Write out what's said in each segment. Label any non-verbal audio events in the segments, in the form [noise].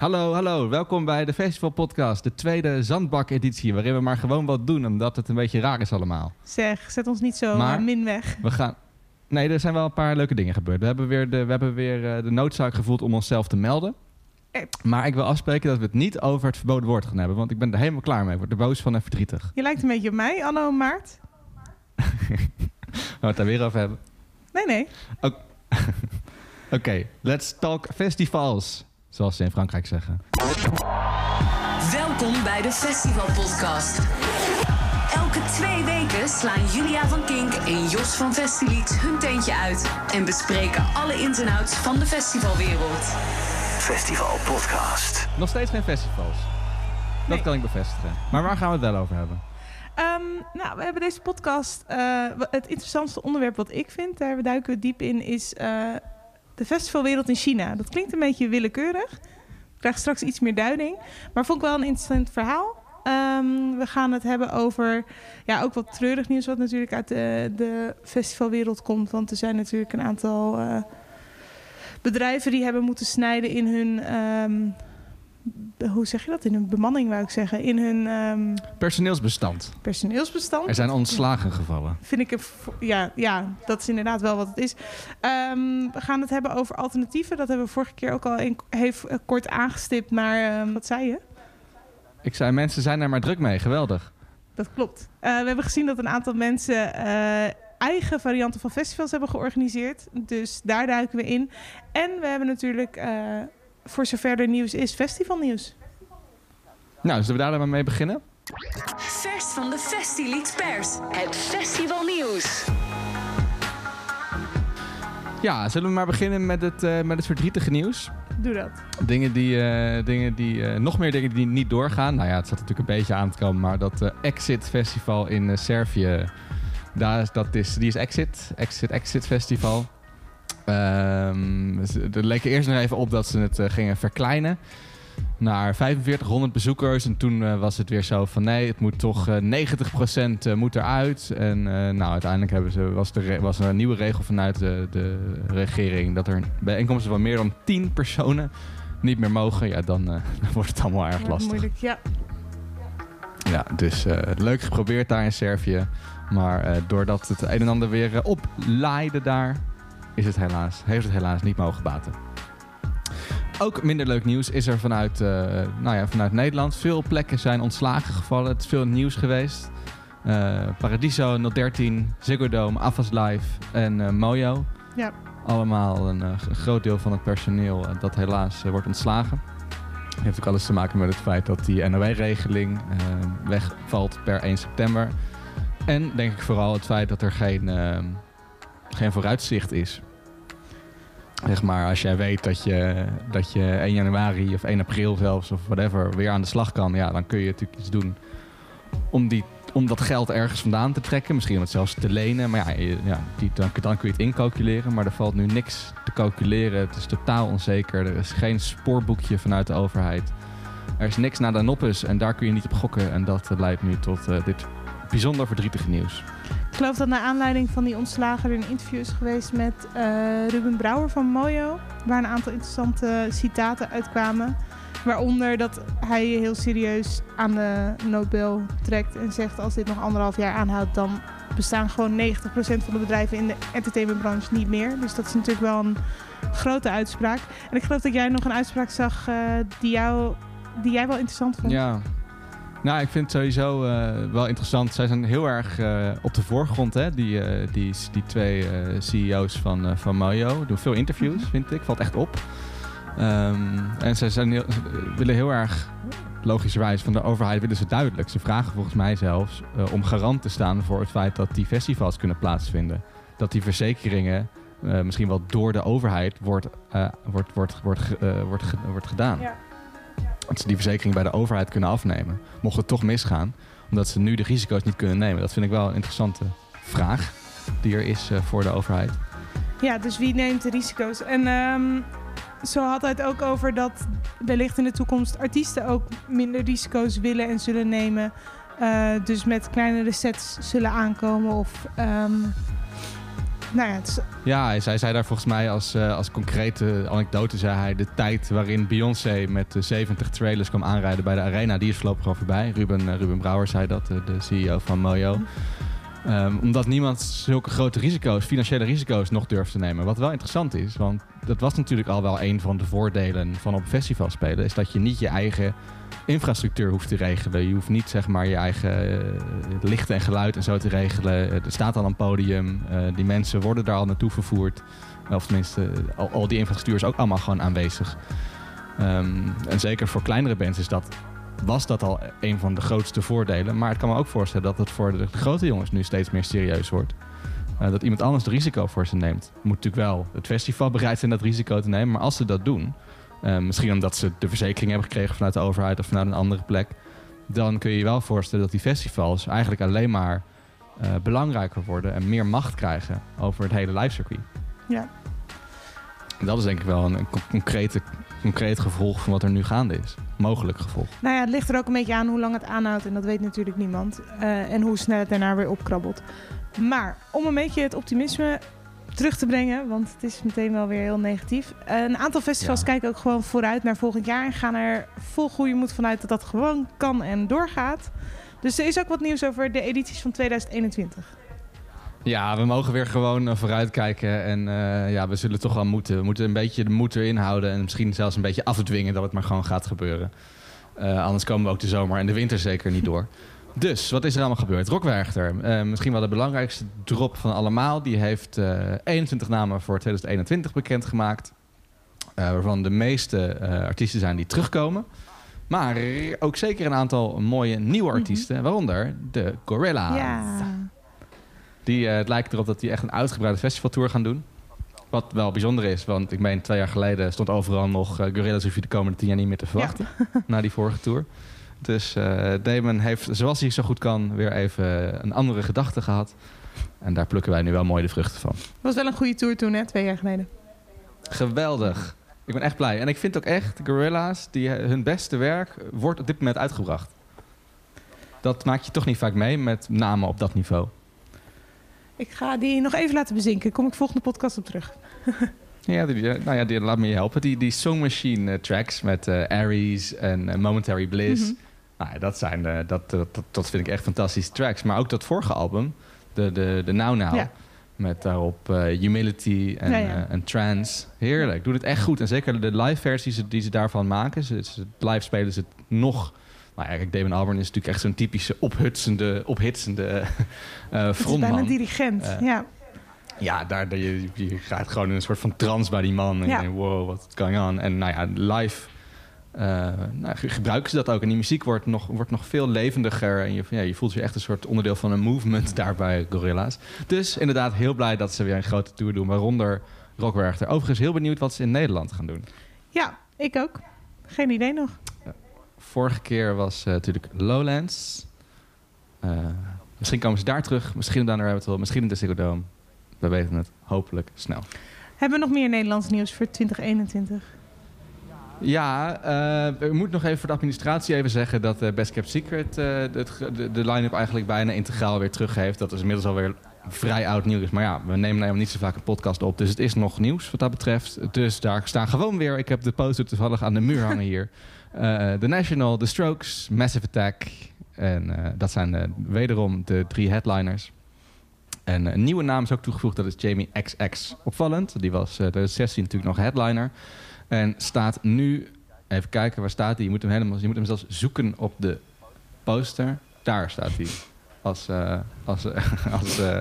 Hallo, hallo. Welkom bij de Festival Podcast, de tweede zandbak-editie, waarin we maar gewoon wat doen, omdat het een beetje raar is allemaal. Zeg, zet ons niet zo Maar- eh, min weg. We gaan... Nee, er zijn wel een paar leuke dingen gebeurd. We hebben weer de, we hebben weer, eh, de noodzaak gevoeld om onszelf te melden. Eh. Maar ik wil afspreken dat we het niet over het verboden woord gaan hebben, want ik ben er helemaal klaar mee. Ik word er boos van en verdrietig. Je lijkt een beetje op mij, Anno Maart. [laughs] Gaan we het daar weer over hebben? Nee, nee. [laughs] Oké, let's talk festivals, zoals ze in Frankrijk zeggen. Welkom bij de Festival Podcast. Elke twee weken slaan Julia van Kink en Jos van Festilied hun teentje uit en bespreken alle ins en outs van de festivalwereld. Festival Podcast. Nog steeds geen festivals. Dat Nee. kan ik bevestigen. Maar waar gaan we het wel over hebben? Ehm, nou, we hebben deze podcast. eh, het interessantste onderwerp wat ik vind, daar duiken we diep in, is eh, de festivalwereld in China. Dat klinkt een beetje willekeurig. Ik krijg straks iets meer duiding. Maar vond ik wel een interessant verhaal. Ehm, we gaan het hebben over ja, ook wat treurig nieuws, wat natuurlijk uit de, de festivalwereld komt. Want er zijn natuurlijk een aantal eh, bedrijven die hebben moeten snijden in hun. ehm, hoe zeg je dat? In hun bemanning, wou ik zeggen. In hun ehm, Personeelsbestand. personeelsbestand. Er zijn ontslagen gevallen. Vind ik, een ja, ja, dat is inderdaad wel wat het is. Ehm, we gaan het hebben over alternatieven. Dat hebben we vorige keer ook al in, heeft, eh, kort aangestipt. Maar ehm, wat zei je? Ik zei, mensen zijn daar maar druk mee. Geweldig. Dat klopt. Eh, we hebben gezien dat een aantal mensen eh, eigen varianten van festivals hebben georganiseerd. Dus daar duiken we in. En we hebben natuurlijk, voor zover er nieuws is, festivalnieuws. Nou, zullen we daar dan maar mee beginnen? Vers van de Festilied Pers. Het festivalnieuws. Ja, zullen we maar beginnen met het, eh, met het verdrietige nieuws? Doe dat. Dingen die, eh, dingen die eh, nog meer dingen die niet doorgaan. Nou ja, het zat natuurlijk een beetje aan te komen, maar dat Exit Festival in Servië, daar, is- dat is, die is Exit, Exit, Exit Festival. Ehm, ze- er leek eerst nog even op dat ze het eh, gingen verkleinen naar 4500 bezoekers. En toen eh, was het weer zo van nee, het moet toch eh 90% eh, moet eruit. En nou, uiteindelijk hebben ze, was, de was er een nieuwe regel vanuit de, de regering dat er bijeenkomsten van meer dan 10 personen niet meer mogen. Ja, dan, [laughs] dan wordt het allemaal erg lastig. Moeilijk, ja. Ja, dus leuk geprobeerd daar in Servië. Maar doordat het een en ander weer oplaaide daar, is het helaas, heeft het helaas niet mogen baten. Ook minder leuk nieuws is er vanuit, eh, nou ja, vanuit Nederland. Veel plekken zijn ontslagen gevallen. Het is veel nieuws geweest. Eh, Paradiso, 013, Ziggo Dome, Avas Live en eh, Mojo. Ja. Allemaal een groot deel van het personeel dat helaas wordt ontslagen. Heeft ook alles te maken met het feit dat die NOW-regeling wegvalt per 1 september. En denk ik vooral het feit dat er geen, geen vooruitzicht is. Zeg maar, als jij weet dat je, dat je 1 januari of 1 april zelfs of whatever weer aan de slag kan, ja, dan kun je natuurlijk iets doen om, die, om dat geld ergens vandaan te trekken. Misschien om het zelfs te lenen. Maar ja, ja die, dan, kun je het incalculeren. Maar er valt nu niks te calculeren. Het is totaal onzeker. Er is geen spoorboekje vanuit de overheid. Er is niks naar de noppes en daar kun je niet op gokken. En dat leidt nu tot eh, dit bijzonder verdrietige nieuws. Geloof dat naar aanleiding van die ontslagen er een interview is geweest met eh, Ruben Brouwer van Mojo. Waar een aantal interessante citaten uitkwamen. Waaronder dat hij heel serieus aan de noodbel trekt en zegt als dit nog anderhalf jaar aanhoudt dan bestaan gewoon 90% van de bedrijven in de entertainmentbranche niet meer. Dus dat is natuurlijk wel een grote uitspraak. En ik geloof dat jij nog een uitspraak zag eh, die, jou, die jij wel interessant vond. Ja. Nou, ik vind het sowieso eh, wel interessant. Zij zijn heel erg eh, op de voorgrond, hè? Die, eh, die, die twee CEO's van, van Mojo. Doen veel interviews, vind ik. Valt echt op. Ehm, en ze zijn heel, willen heel erg, logischerwijs, van de overheid willen ze duidelijk. Ze vragen volgens mij zelfs om garant te staan voor het feit dat die festivals kunnen plaatsvinden. Dat die verzekeringen misschien wel door de overheid wordt, wordt, wordt, wordt, wordt, wordt gedaan. Ja. Dat ze die verzekering bij de overheid kunnen afnemen. Mocht het toch misgaan. Omdat ze nu de risico's niet kunnen nemen. Dat vind ik wel een interessante vraag die er is eh, voor de overheid. Ja, dus wie neemt de risico's? En ehm, zo had hij het ook over dat wellicht in de toekomst artiesten ook minder risico's willen en zullen nemen. Eh, dus met kleinere sets zullen aankomen of ehm, nou ja, is, Ja, hij zei, daar volgens mij als, eh, als concrete anekdote, zei hij, de tijd waarin Beyoncé met de 70 trailers kwam aanrijden bij de arena, die is voorlopig al voorbij. Ruben, eh, Ruben Brouwer zei dat, eh, de CEO van Mojo. Ehm, omdat niemand zulke grote risico's, financiële risico's, nog durft te nemen. Wat wel interessant is, want dat was natuurlijk al wel een van de voordelen van op festival spelen, is dat je niet je eigen infrastructuur hoeft te regelen. Je hoeft niet zeg maar je eigen eh, licht en geluid en zo te regelen. Eh, er staat al een podium. eh, die mensen worden daar al naartoe vervoerd. Of tenminste, al, die infrastructuur is ook allemaal gewoon aanwezig. Ehm, en zeker voor kleinere bands is dat, was dat al een van de grootste voordelen. Maar ik kan me ook voorstellen dat het voor de, grote jongens nu steeds meer serieus wordt. Dat iemand anders het risico voor ze neemt. Moet natuurlijk wel het festival bereid zijn dat risico te nemen. Maar als ze dat doen, eh, misschien omdat ze de verzekering hebben gekregen vanuit de overheid of vanuit een andere plek. Dan kun je je wel voorstellen dat die festivals eigenlijk alleen maar eh, belangrijker worden en meer macht krijgen over het hele livecircuit. ja. Dat is denk ik wel een, een con- concrete, concreet gevolg van wat er nu gaande is. Mogelijk gevolg. Nou ja, het ligt er ook een beetje aan hoe lang het aanhoudt. En dat weet natuurlijk niemand. Eh, en hoe snel het daarna weer opkrabbelt. Maar om een beetje het optimisme terug te brengen. Want het is meteen wel weer heel negatief. Een aantal festivals Ja. kijken ook gewoon vooruit naar volgend jaar. En gaan er vol goede moed vanuit dat dat gewoon kan en doorgaat. Dus er is ook wat nieuws over de edities van 2021. Ja, we mogen weer gewoon eh, vooruitkijken. En eh, ja, we zullen toch wel moeten. We moeten een beetje de moed erin houden. En misschien zelfs een beetje afdwingen dat het maar gewoon gaat gebeuren. Eh, anders komen we ook de zomer en de winter zeker niet door. [laughs] Dus, wat is er allemaal gebeurd? Rockwerchter, eh, misschien wel de belangrijkste drop van allemaal. Die heeft eh 21 namen voor 2021 bekendgemaakt. Eh, waarvan de meeste eh, artiesten zijn die terugkomen. Maar ook zeker een aantal mooie nieuwe artiesten. Waaronder de Gorilla's. Ja. Die, eh, het lijkt erop dat die echt een uitgebreide festivaltour gaan doen. Wat wel bijzonder is, want ik meen twee jaar geleden stond overal nog eh Gorillaz hoef je de komende tien jaar niet meer te verwachten. Na die vorige tour. Dus eh, Damon heeft, zoals hij zo goed kan, weer even een andere gedachte gehad. En daar plukken wij nu wel mooi de vruchten van. Was wel een goede tour toen, hè? Twee jaar geleden. Geweldig. Ik ben echt blij. En ik vind ook echt, Gorilla's, die, eh, hun beste werk wordt op dit moment uitgebracht. Dat maak je toch niet vaak mee met namen op dat niveau. Ik ga die nog even laten bezinken. Kom ik volgende podcast op terug. [laughs] Ja, die, eh, nou ja, die, laat me je helpen. Die, die Song Machine tracks met Aries en Momentary Bliss. Mhm. Nou, dat, zijn, eh, dat, dat, dat, vind ik echt fantastische tracks. Maar ook dat vorige album, de, de, de Now Now. Ja. Met daarop eh, Humility en, Ja, ja. eh, en Trance. Heerlijk. Doet het echt goed. En zeker de live versie die ze, daarvan maken. Ze, ze- live spelen ze het nog... Nou ja, kijk, Damon Albarn is natuurlijk echt zo'n typische ophutsende, ophitsende [laughs] bijna frontman. een dirigent. Ja. Ja, daar, je, je gaat gewoon in een soort van trance bij die man. En Ja. je denkt, wow, wat going on? En nou ja, live nou, ge- gebruiken ze dat ook. En die muziek wordt nog, wordt nog veel levendiger. En je, ja, je voelt je echt een soort onderdeel van een movement [laughs] daar bij Gorilla's. Dus inderdaad heel blij dat ze weer een grote tour doen. Waaronder Rockwerchter. Overigens heel benieuwd wat ze in Nederland gaan doen. ja, ik ook. Geen idee nog. Vorige keer was eh, natuurlijk Lowlands. Eh, misschien komen ze daar terug. Misschien dan Rabbit Hole. Misschien in de Ziggo Dome. We weten het hopelijk snel. Hebben we nog meer Nederlands nieuws voor 2021? Ja, eh ik moet nog even voor de administratie even zeggen dat eh, Best Kept Secret eh, de, de line-up eigenlijk bijna integraal weer teruggeeft. Dat is inmiddels alweer vrij oud nieuws. Maar ja, we nemen helemaal niet zo vaak een podcast op. Dus het is nog nieuws wat dat betreft. Dus daar staan gewoon weer, ik heb de poster toevallig aan de muur hangen hier. [laughs] The National, The Strokes, Massive Attack. En dat zijn wederom de drie headliners. En een nieuwe naam is ook toegevoegd, dat is Jamie XX. Opvallend, die was eh 2016 natuurlijk nog headliner. En staat nu, even kijken, waar staat hij? Je moet hem helemaal, je moet hem zelfs zoeken op de poster. Daar staat hij. Als, eh, als, eh, [laughs] als eh,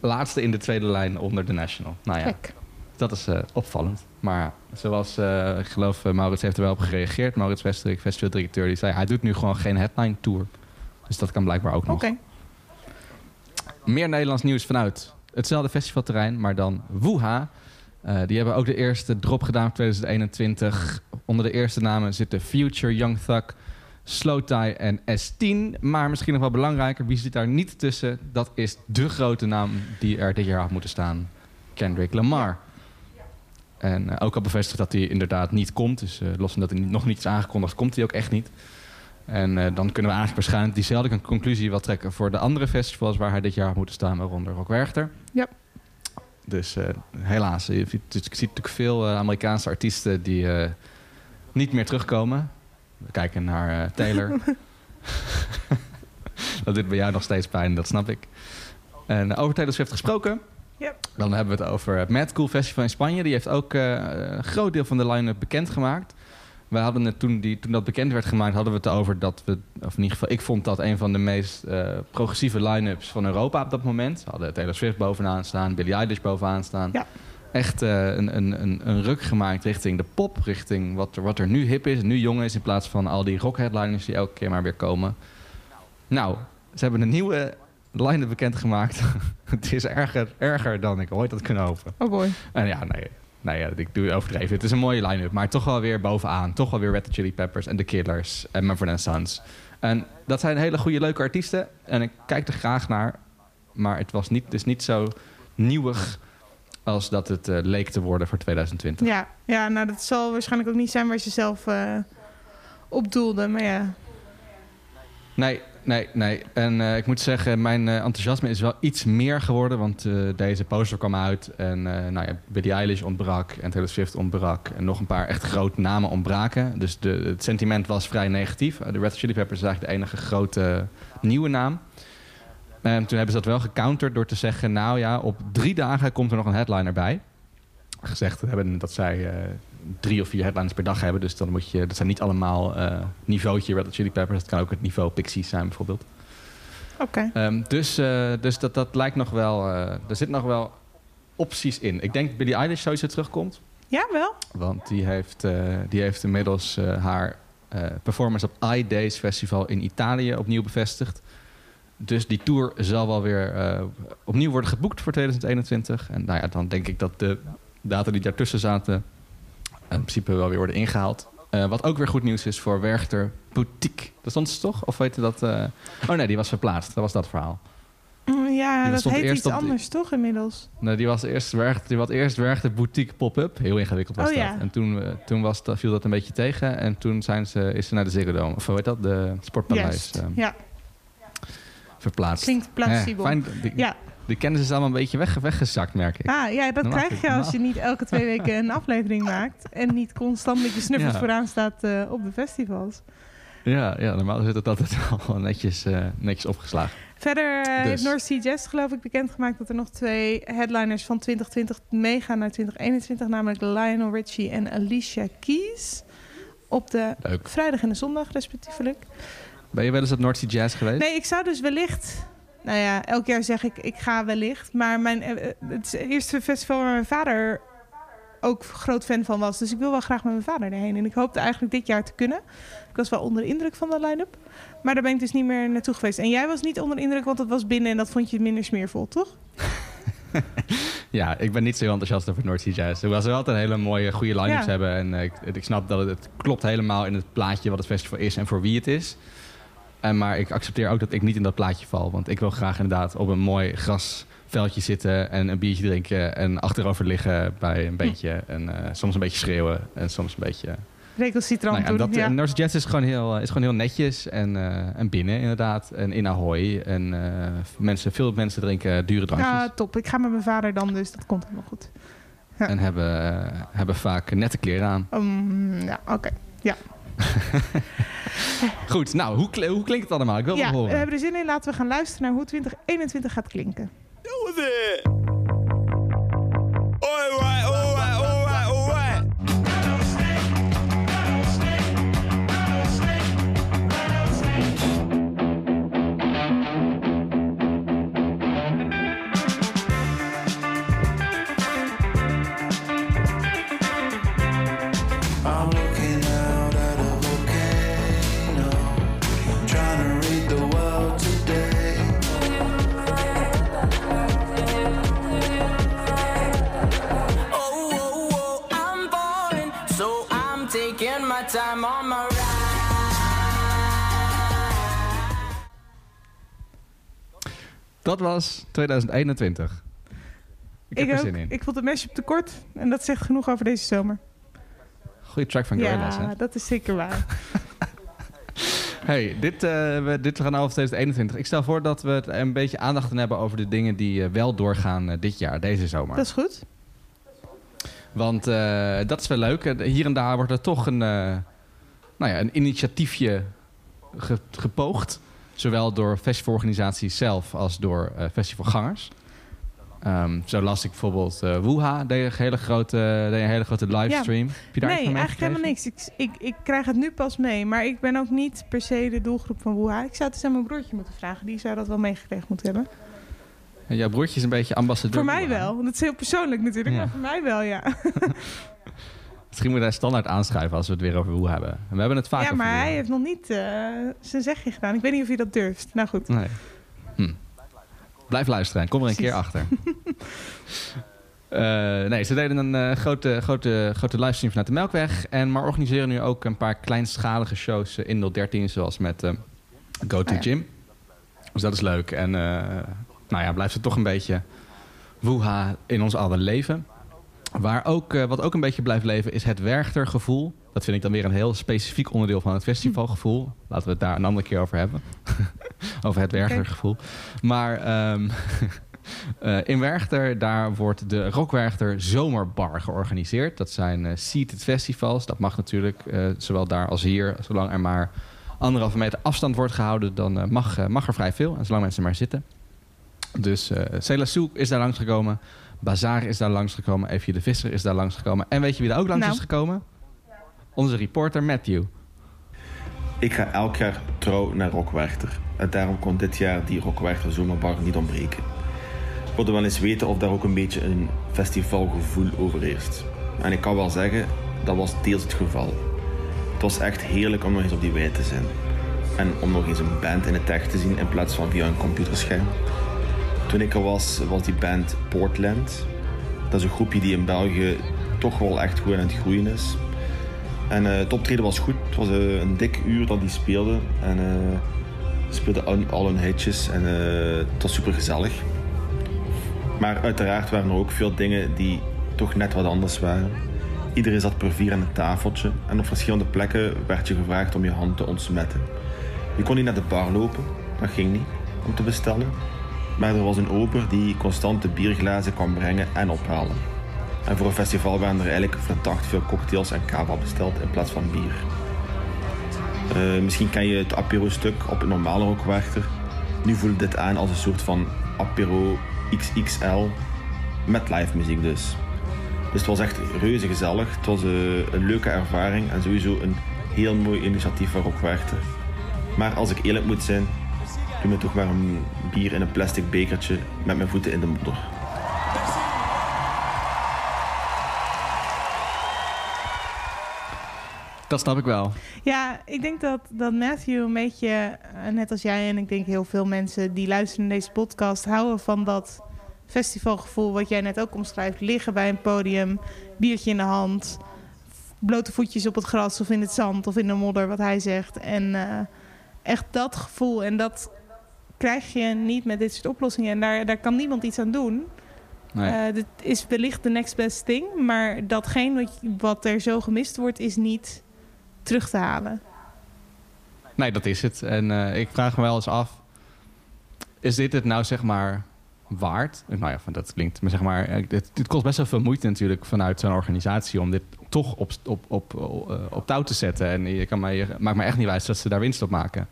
laatste in de tweede lijn onder de National. Nou ja, Kijk. dat is opvallend. Maar zoals, ik geloof, Maurits heeft er wel op gereageerd. Maurits Westerik, festivaldirecteur, die zei... hij doet nu gewoon geen headline tour. Dus dat kan blijkbaar ook nog. Oké. Meer Nederlands nieuws vanuit hetzelfde festivalterrein, maar dan Wuha. Eh, die hebben ook de eerste drop gedaan voor 2021. Onder de eerste namen zitten Future, Young Thug, Slow Tie en S10. Maar misschien nog wel belangrijker, wie zit daar niet tussen? Dat is de grote naam die er dit jaar had moeten staan. Kendrick Lamar. En eh, ook al bevestigd dat hij inderdaad niet komt. Dus eh, los van dat hij nog niet is aangekondigd, komt hij ook echt niet. En dan kunnen we eigenlijk waarschijnlijk diezelfde conclusie wel trekken voor de andere festivals waar hij dit jaar had moeten staan, waaronder Rock Werchter. Ja. Dus eh, helaas, je ziet, natuurlijk veel eh, Amerikaanse artiesten die eh, niet meer terugkomen. We kijken naar Taylor. [laughs] [laughs] dat doet bij jou nog steeds pijn, dat snap ik. En over Taylor Swift gesproken. Yep. Dan hebben we het over het Mad Cool Festival in Spanje. Die heeft ook een groot deel van de line-up bekendgemaakt. We hadden het toen, die, toen dat bekend werd gemaakt, hadden we het over dat we, of in ieder geval, ik vond dat een van de meest eh, progressieve line-ups van Europa op dat moment. We hadden Taylor Swift bovenaan staan, Billie Eilish bovenaan staan. Ja. Echt eh, een, een, een, een ruk gemaakt richting de pop, richting wat er, wat er nu hip is, nu jong is, in plaats van al die rock headliners die elke keer maar weer komen. Nou, ze hebben een nieuwe line-up bekendgemaakt. [laughs] het is erger, erger dan ik ooit had kunnen hopen. Oh boy. En ja, nee, nee ja, ik doe overdreven. Het is een mooie line-up, maar toch wel weer bovenaan. Toch wel weer Red Hot Chili Peppers en The Killers en Mumford Sons. En dat zijn hele goede, leuke artiesten. En ik kijk er graag naar. Maar het was niet, dus niet zo nieuwig als dat het eh, leek te worden voor 2020. Ja, ja, nou dat zal waarschijnlijk ook niet zijn waar ze zelf eh, op doelde. Maar ja, Nee, nee, nee. En eh, ik moet zeggen, mijn eh, enthousiasme is wel iets meer geworden. Want eh, deze poster kwam uit. En nou ja, Billie Eilish ontbrak. En Taylor Swift ontbrak. En nog een paar echt grote namen ontbraken. Dus de, het sentiment was vrij negatief. De Red Chili Peppers is eigenlijk de enige grote nieuwe naam. En toen hebben ze dat wel gecounterd door te zeggen... nou ja, op drie dagen komt er nog een headliner bij. Gezegd hebben dat zij drie of vier headliners per dag hebben. Dus dan moet je... dat zijn niet allemaal eh niveautje Red Hot Chili Peppers. Dat kan ook het niveau Pixies zijn bijvoorbeeld. oké. Ehm, dus eh, dus dat, dat lijkt nog wel... eh, er zit nog wel opties in. Ik denk dat Billie Eilish sowieso terugkomt. Ja, wel? Want die heeft, die heeft inmiddels haar performance op iDays Festival in Italië opnieuw bevestigd. Dus die tour zal wel weer opnieuw worden geboekt voor 2021. En nou ja, dan denk ik dat de data die daartussen zaten... in principe wel weer worden ingehaald. Eh, wat ook weer goed nieuws is voor Werchter Boutique. Dat stond ze toch? Of weet je dat... eh, Oh nee, die was verplaatst. Dat was dat verhaal. Mm, Ja, Die dat heet eerst iets op anders toch inmiddels? Nee, die was eerst Werchter, die had eerst Werchter Boutique Pop-up. Heel ingewikkeld was Oh, dat. ja. En toen, eh, toen was dat, viel dat een beetje tegen. En toen zijn ze, is ze naar de Ziggo Dome, of hoe heet dat? De Sportpaleis Ja, verplaatst. klinkt plausibel. Eh, fijn, die, Ja. Die kennis is allemaal een beetje weg, weggezakt, merk ik. Ah, ja, dat Normaal krijg je als je niet elke twee weken een aflevering maakt. En niet constant met je snuffers Ja. vooraan staat eh, op de festivals. Ja, ja, normaal zit het altijd [laughs] wel netjes, eh, netjes opgeslagen. Verder eh, Dus. heeft North Sea Jazz geloof ik bekendgemaakt dat er nog twee headliners van 2020 meegaan naar 2021. Namelijk Lionel Richie en Alicia Keys. Op de Leuk. vrijdag en de zondag respectievelijk. Ben je wel eens op North Sea Jazz geweest? Nee, ik zou dus wellicht... Nou ja, elk jaar zeg ik, ik ga wellicht. Maar mijn, eh, eh, het is het eerste festival waar mijn vader ook groot fan van was. Dus ik wil wel graag met mijn vader erheen. En ik hoopte eigenlijk dit jaar te kunnen. Ik was wel onder de indruk van de line-up. Maar daar ben ik dus niet meer naartoe geweest. En jij was niet onder de indruk, want het was binnen... en dat vond je minder smeervol, toch? [laughs] Ja, ik ben niet zo enthousiast over North Sea Jazz. Hoewel ze wel altijd een hele mooie, goede line-ups Ja. hebben. En eh, ik, ik snap dat het, het klopt helemaal in het plaatje wat het festival is en voor wie het is. En, maar ik accepteer ook dat ik niet in dat plaatje val. Want ik wil graag inderdaad op een mooi grasveldje zitten en een biertje drinken en achterover liggen bij een beetje. En eh, soms een beetje schreeuwen en soms een beetje... Recalcitrant Nou ja, doen. dat, ja. en North Sea Jazz is gewoon heel, is gewoon heel netjes en, eh, en binnen inderdaad. En in Ahoy. En eh, mensen, veel mensen drinken dure drankjes. ja, top. Ik ga met mijn vader dan, dus dat komt helemaal goed. ja. En hebben, eh, hebben vaak nette kleren aan. Um, ja, oké. [laughs] Goed, nou, hoe, hoe klinkt het allemaal? Ik wil Ja, het we horen. hebben er zin in. Laten we gaan luisteren naar hoe 2021 gaat klinken. Alright, time on my ride. Dat was 2021. Ik heb er ook. zin in. Ik vond het mashup te kort. En dat zegt genoeg over deze zomer. Goeie track van Gorillaz, ja, hè? dat is zeker waar. [laughs] Hey, dit, eh, we, dit gaan over 2021. Ik stel voor dat we het een beetje aandacht gaan hebben over de dingen die eh, wel doorgaan eh, dit jaar, deze zomer. Dat is goed. Want eh, dat is wel leuk. Eh, Hier en daar wordt er toch een, eh, nou ja, een initiatiefje ge- gepoogd. Zowel door festivalorganisaties zelf als door eh, festivalgangers. Ehm, zo las ik bijvoorbeeld eh Woeha, deed een hele grote, deed een hele grote livestream. Heb je daar nee, eigenlijk helemaal niks. Ik, ik, ik krijg het nu pas mee. Maar ik ben ook niet per se de doelgroep van Woeha. Ik zou het eens aan mijn broertje moeten vragen. Die zou dat wel meegekregen moeten hebben. En jouw broertje is een beetje ambassadeur. voor mij wel. Want het is heel persoonlijk natuurlijk. Ja. Maar voor mij wel, ja. [laughs] Misschien moet hij standaard aanschuiven als we het weer over Woeha hebben. En we hebben het vaak ja, maar hij heeft nog niet eh, zijn zegje gedaan. Ik weet niet of hij dat durft. Nou goed. Nee. Hm. Blijf luisteren en kom er een Precies. keer achter. [laughs] Eh, nee, ze deden een eh, grote, grote, grote livestream vanuit de Melkweg. En, maar organiseren nu ook een paar kleinschalige shows in 013. Zoals met Go to Oh ja. Gym. Dus dat is leuk. En nou ja, blijft het toch een beetje woeha in ons allen leven. Waar ook, eh, wat ook een beetje blijft leven is het Werchter-gevoel. Dat vind ik dan weer een heel specifiek onderdeel van het festivalgevoel. Laten we het daar een andere keer over hebben. [laughs] over het Werchter-gevoel. Maar ehm, [laughs] eh, in Werchter, daar wordt de Rockwerchter Zomerbar georganiseerd. Dat zijn eh, seated festivals. Dat mag natuurlijk, zowel daar als hier. Zolang er maar anderhalve meter afstand wordt gehouden, dan mag, mag er vrij veel. En zolang mensen maar zitten. Dus eh Celassou is daar langsgekomen. Bazaar is daar langsgekomen. Evie de Visser is daar langsgekomen. En weet je wie daar ook langs Nou. is gekomen? Onze reporter Matthew. Ik ga elk jaar trouw naar Rockwerchter. En daarom kon dit jaar die Rockwerchter Zomerbar niet ontbreken. Ik wilde wel eens weten of daar ook een beetje een festivalgevoel overheerst. En ik kan wel zeggen, dat was deels het geval. Het was echt heerlijk om nog eens op die wei te zijn. En om nog eens een band in het echt te zien in plaats van via een computerscherm. Toen ik er was, was die band Portland. Dat is een groepje die in België toch wel echt goed aan het groeien is. En eh, het optreden was goed. Het was eh, een dik uur dat die speelden. En eh ze speelden al, al hun hitjes. En eh, het was super gezellig. Maar uiteraard waren er ook veel dingen die toch net wat anders waren. Iedereen zat per vier aan een tafeltje. En op verschillende plekken werd je gevraagd om je hand te ontsmetten. Je kon niet naar de bar lopen. Dat ging niet om te bestellen. Maar er was een ober die constant de bierglazen kwam brengen en ophalen. En voor een festival werden er eigenlijk verdacht veel cocktails en cava besteld in plaats van bier. Eh, misschien ken je het apero-stuk op een normale rockwerchter. Nu voelt dit aan als een soort van apero XXL met live muziek dus. Dus het was echt reuze gezellig. Het was eh, een leuke ervaring en sowieso een heel mooi initiatief van Rockwerchter. Maar als ik eerlijk moet zijn, doe me toch maar een bier in een plastic bekertje met mijn voeten in de modder. Dat snap ik wel. Ja, ik denk dat, dat Matthew een beetje, eh, net als jij en ik denk heel veel mensen die luisteren naar deze podcast, houden van dat festivalgevoel wat jij net ook omschrijft. Liggen bij een podium, biertje in de hand, blote voetjes op het gras of in het zand of in de modder, wat hij zegt. En eh, echt dat gevoel en dat krijg je niet met dit soort oplossingen. En daar, daar kan niemand iets aan doen. Nee. Eh, dit is wellicht de next best thing, maar datgene wat, wat er zo gemist wordt is niet terug te halen. Nee, dat is het. En eh, ik vraag me wel eens af: is dit het nou zeg maar waard? Nou ja, van dat klinkt, maar zeg maar, eh, dit, dit kost best wel veel moeite natuurlijk vanuit zo'n organisatie om dit toch op, op, op, eh, op touw te zetten. En je kan mij, je maakt me echt niet wijs dat ze daar winst op maken.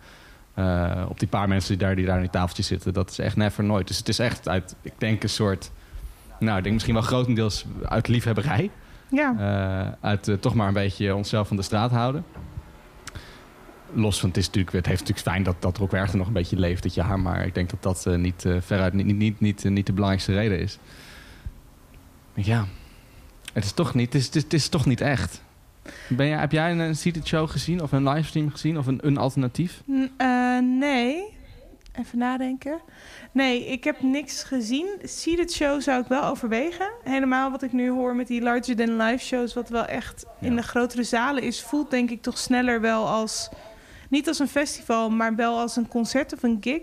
Eh, op die paar mensen die daar, die daar aan die tafeltjes zitten. Dat is echt never nooit. Dus het is echt uit, ik denk een soort, nou, ik denk misschien wel grotendeels uit liefhebberij. Ja. Eh, uit eh, toch maar een beetje onszelf van de straat houden. Los van het is natuurlijk, het heeft natuurlijk fijn dat, dat Rockwerchter nog een beetje leeft dit jaar. Maar ik denk dat dat niet, veruit niet, niet, niet, niet, niet de belangrijkste reden is. Ja, het is toch niet, het is, het is, het is toch niet echt. Ben jij, heb jij een, een seated show gezien of een livestream gezien of een, een alternatief? N- eh, nee. Even nadenken. Nee, ik heb niks gezien. Seated show zou ik wel overwegen. Helemaal wat ik nu hoor met die larger than life shows, wat wel echt in de grotere zalen is, voelt denk ik toch sneller wel als niet als een festival, maar wel als een concert of een gig.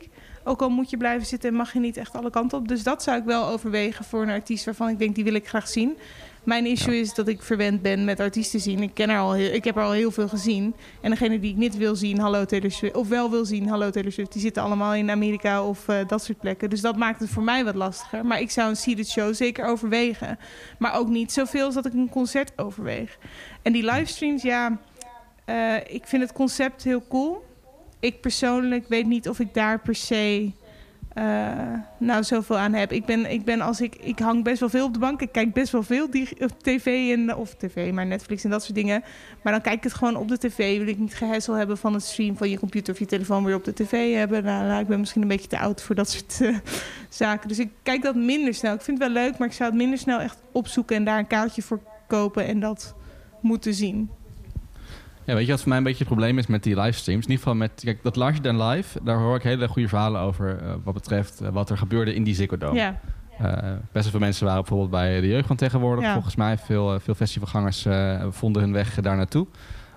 Ook al moet je blijven zitten en mag je niet echt alle kanten op. Dus dat zou ik wel overwegen voor een artiest waarvan ik denk die wil ik graag zien. Mijn issue Ja. is dat ik verwend ben met artiesten zien. Ik, ken er al heel, ik heb er al heel veel gezien. En degene die ik niet wil zien, hallo Taylor Swift, of wel wil zien, hallo Taylor Swift, die zitten allemaal in Amerika of eh, dat soort plekken. Dus dat maakt het voor mij wat lastiger. Maar ik zou een seated show zeker overwegen. Maar ook niet zoveel als dat ik een concert overweeg. En die livestreams, ja, eh, ik vind het concept heel cool. Ik persoonlijk weet niet of ik daar per se eh, nou zoveel aan heb. Ik ben, ik ben als ik, ik hang best wel veel op de bank. Ik kijk best wel veel tv en of tv, maar Netflix en dat soort dingen. Maar dan kijk ik het gewoon op de tv. Wil ik niet gehessel hebben van het stream van je computer of je telefoon weer op de tv hebben. Nou, nou, ik ben misschien een beetje te oud voor dat soort eh, [laughs] zaken. Dus ik kijk dat minder snel. Ik vind het wel leuk, maar ik zou het minder snel echt opzoeken en daar een kaartje voor kopen en dat moeten zien. Ja, weet je wat voor mij een beetje het probleem is met die livestreams? In ieder geval met kijk, dat Larger Than Live, daar hoor ik hele goede verhalen over eh, wat betreft eh, wat er gebeurde in die Ziggo Dome. Ja, Eh, best veel mensen waren bijvoorbeeld bij de jeugd van tegenwoordig. Ja. Volgens mij veel, veel festivalgangers vonden hun weg daar naartoe.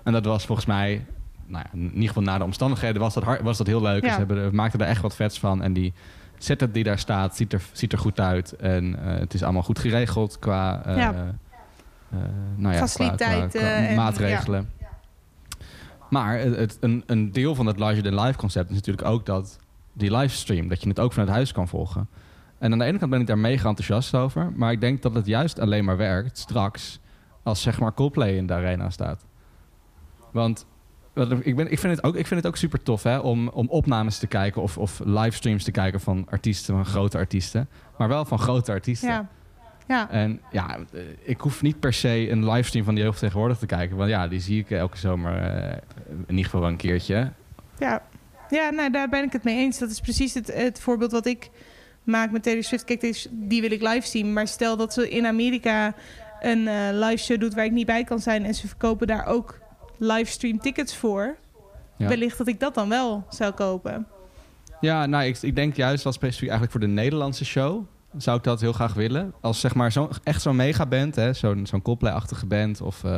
En dat was volgens mij, nou ja, in ieder geval na de omstandigheden, was dat, hard, was dat heel leuk. Ja. Ze hebben, maakten er echt wat vets van. En die setup die daar staat, ziet er, ziet er goed uit. En het is allemaal goed geregeld qua, Ja. nou ja, Faciliteiten qua, qua en- maatregelen. Maar het, een, een deel van het larger than life concept is natuurlijk ook dat die livestream, dat je het ook vanuit huis kan volgen. En aan de ene kant ben ik daar mega enthousiast over, maar ik denk dat het juist alleen maar werkt straks als zeg maar Coldplay in de arena staat. Want ik, ben, ik, vind het ook, ik vind het ook super tof hè, om, om opnames te kijken of, of livestreams te kijken van artiesten, van grote artiesten. Maar wel van grote artiesten. ja. Ja, En ja, eh, ik hoef niet per se een livestream van die jeugd tegenwoordig te kijken. Want ja, die zie ik elke zomer eh, in ieder geval wel een keertje. Ja, ja nou, daar ben ik het mee eens. Dat is precies het, het voorbeeld wat ik maak met Taylor Swift. Kijk, die- wil ik live zien. Maar stel dat ze in Amerika een eh, live show doet waar ik niet bij kan zijn... en ze verkopen daar ook livestream tickets voor... Ja. wellicht dat ik dat dan wel zou kopen. Ja, nou, ik, ik denk juist wel specifiek eigenlijk voor de Nederlandse show... zou ik dat heel graag willen. Als zeg maar zo, echt zo'n megaband, hè, zo'n zo'n Coldplay-achtige band... of eh,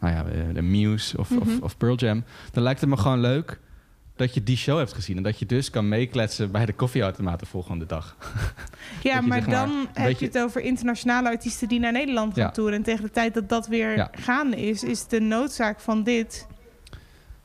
nou ja, eh, de Muse of, of, Mhm. of Pearl Jam... dan lijkt het me gewoon leuk dat je die show hebt gezien... en dat je dus kan meekletsen bij de koffieautomaat de volgende dag. [laughs] Ja, je, maar zeg maar, dan heb beetje- je het over internationale artiesten... die naar Nederland gaan Ja. toeren. En tegen de tijd dat dat weer Ja. gaande is... is de noodzaak van dit...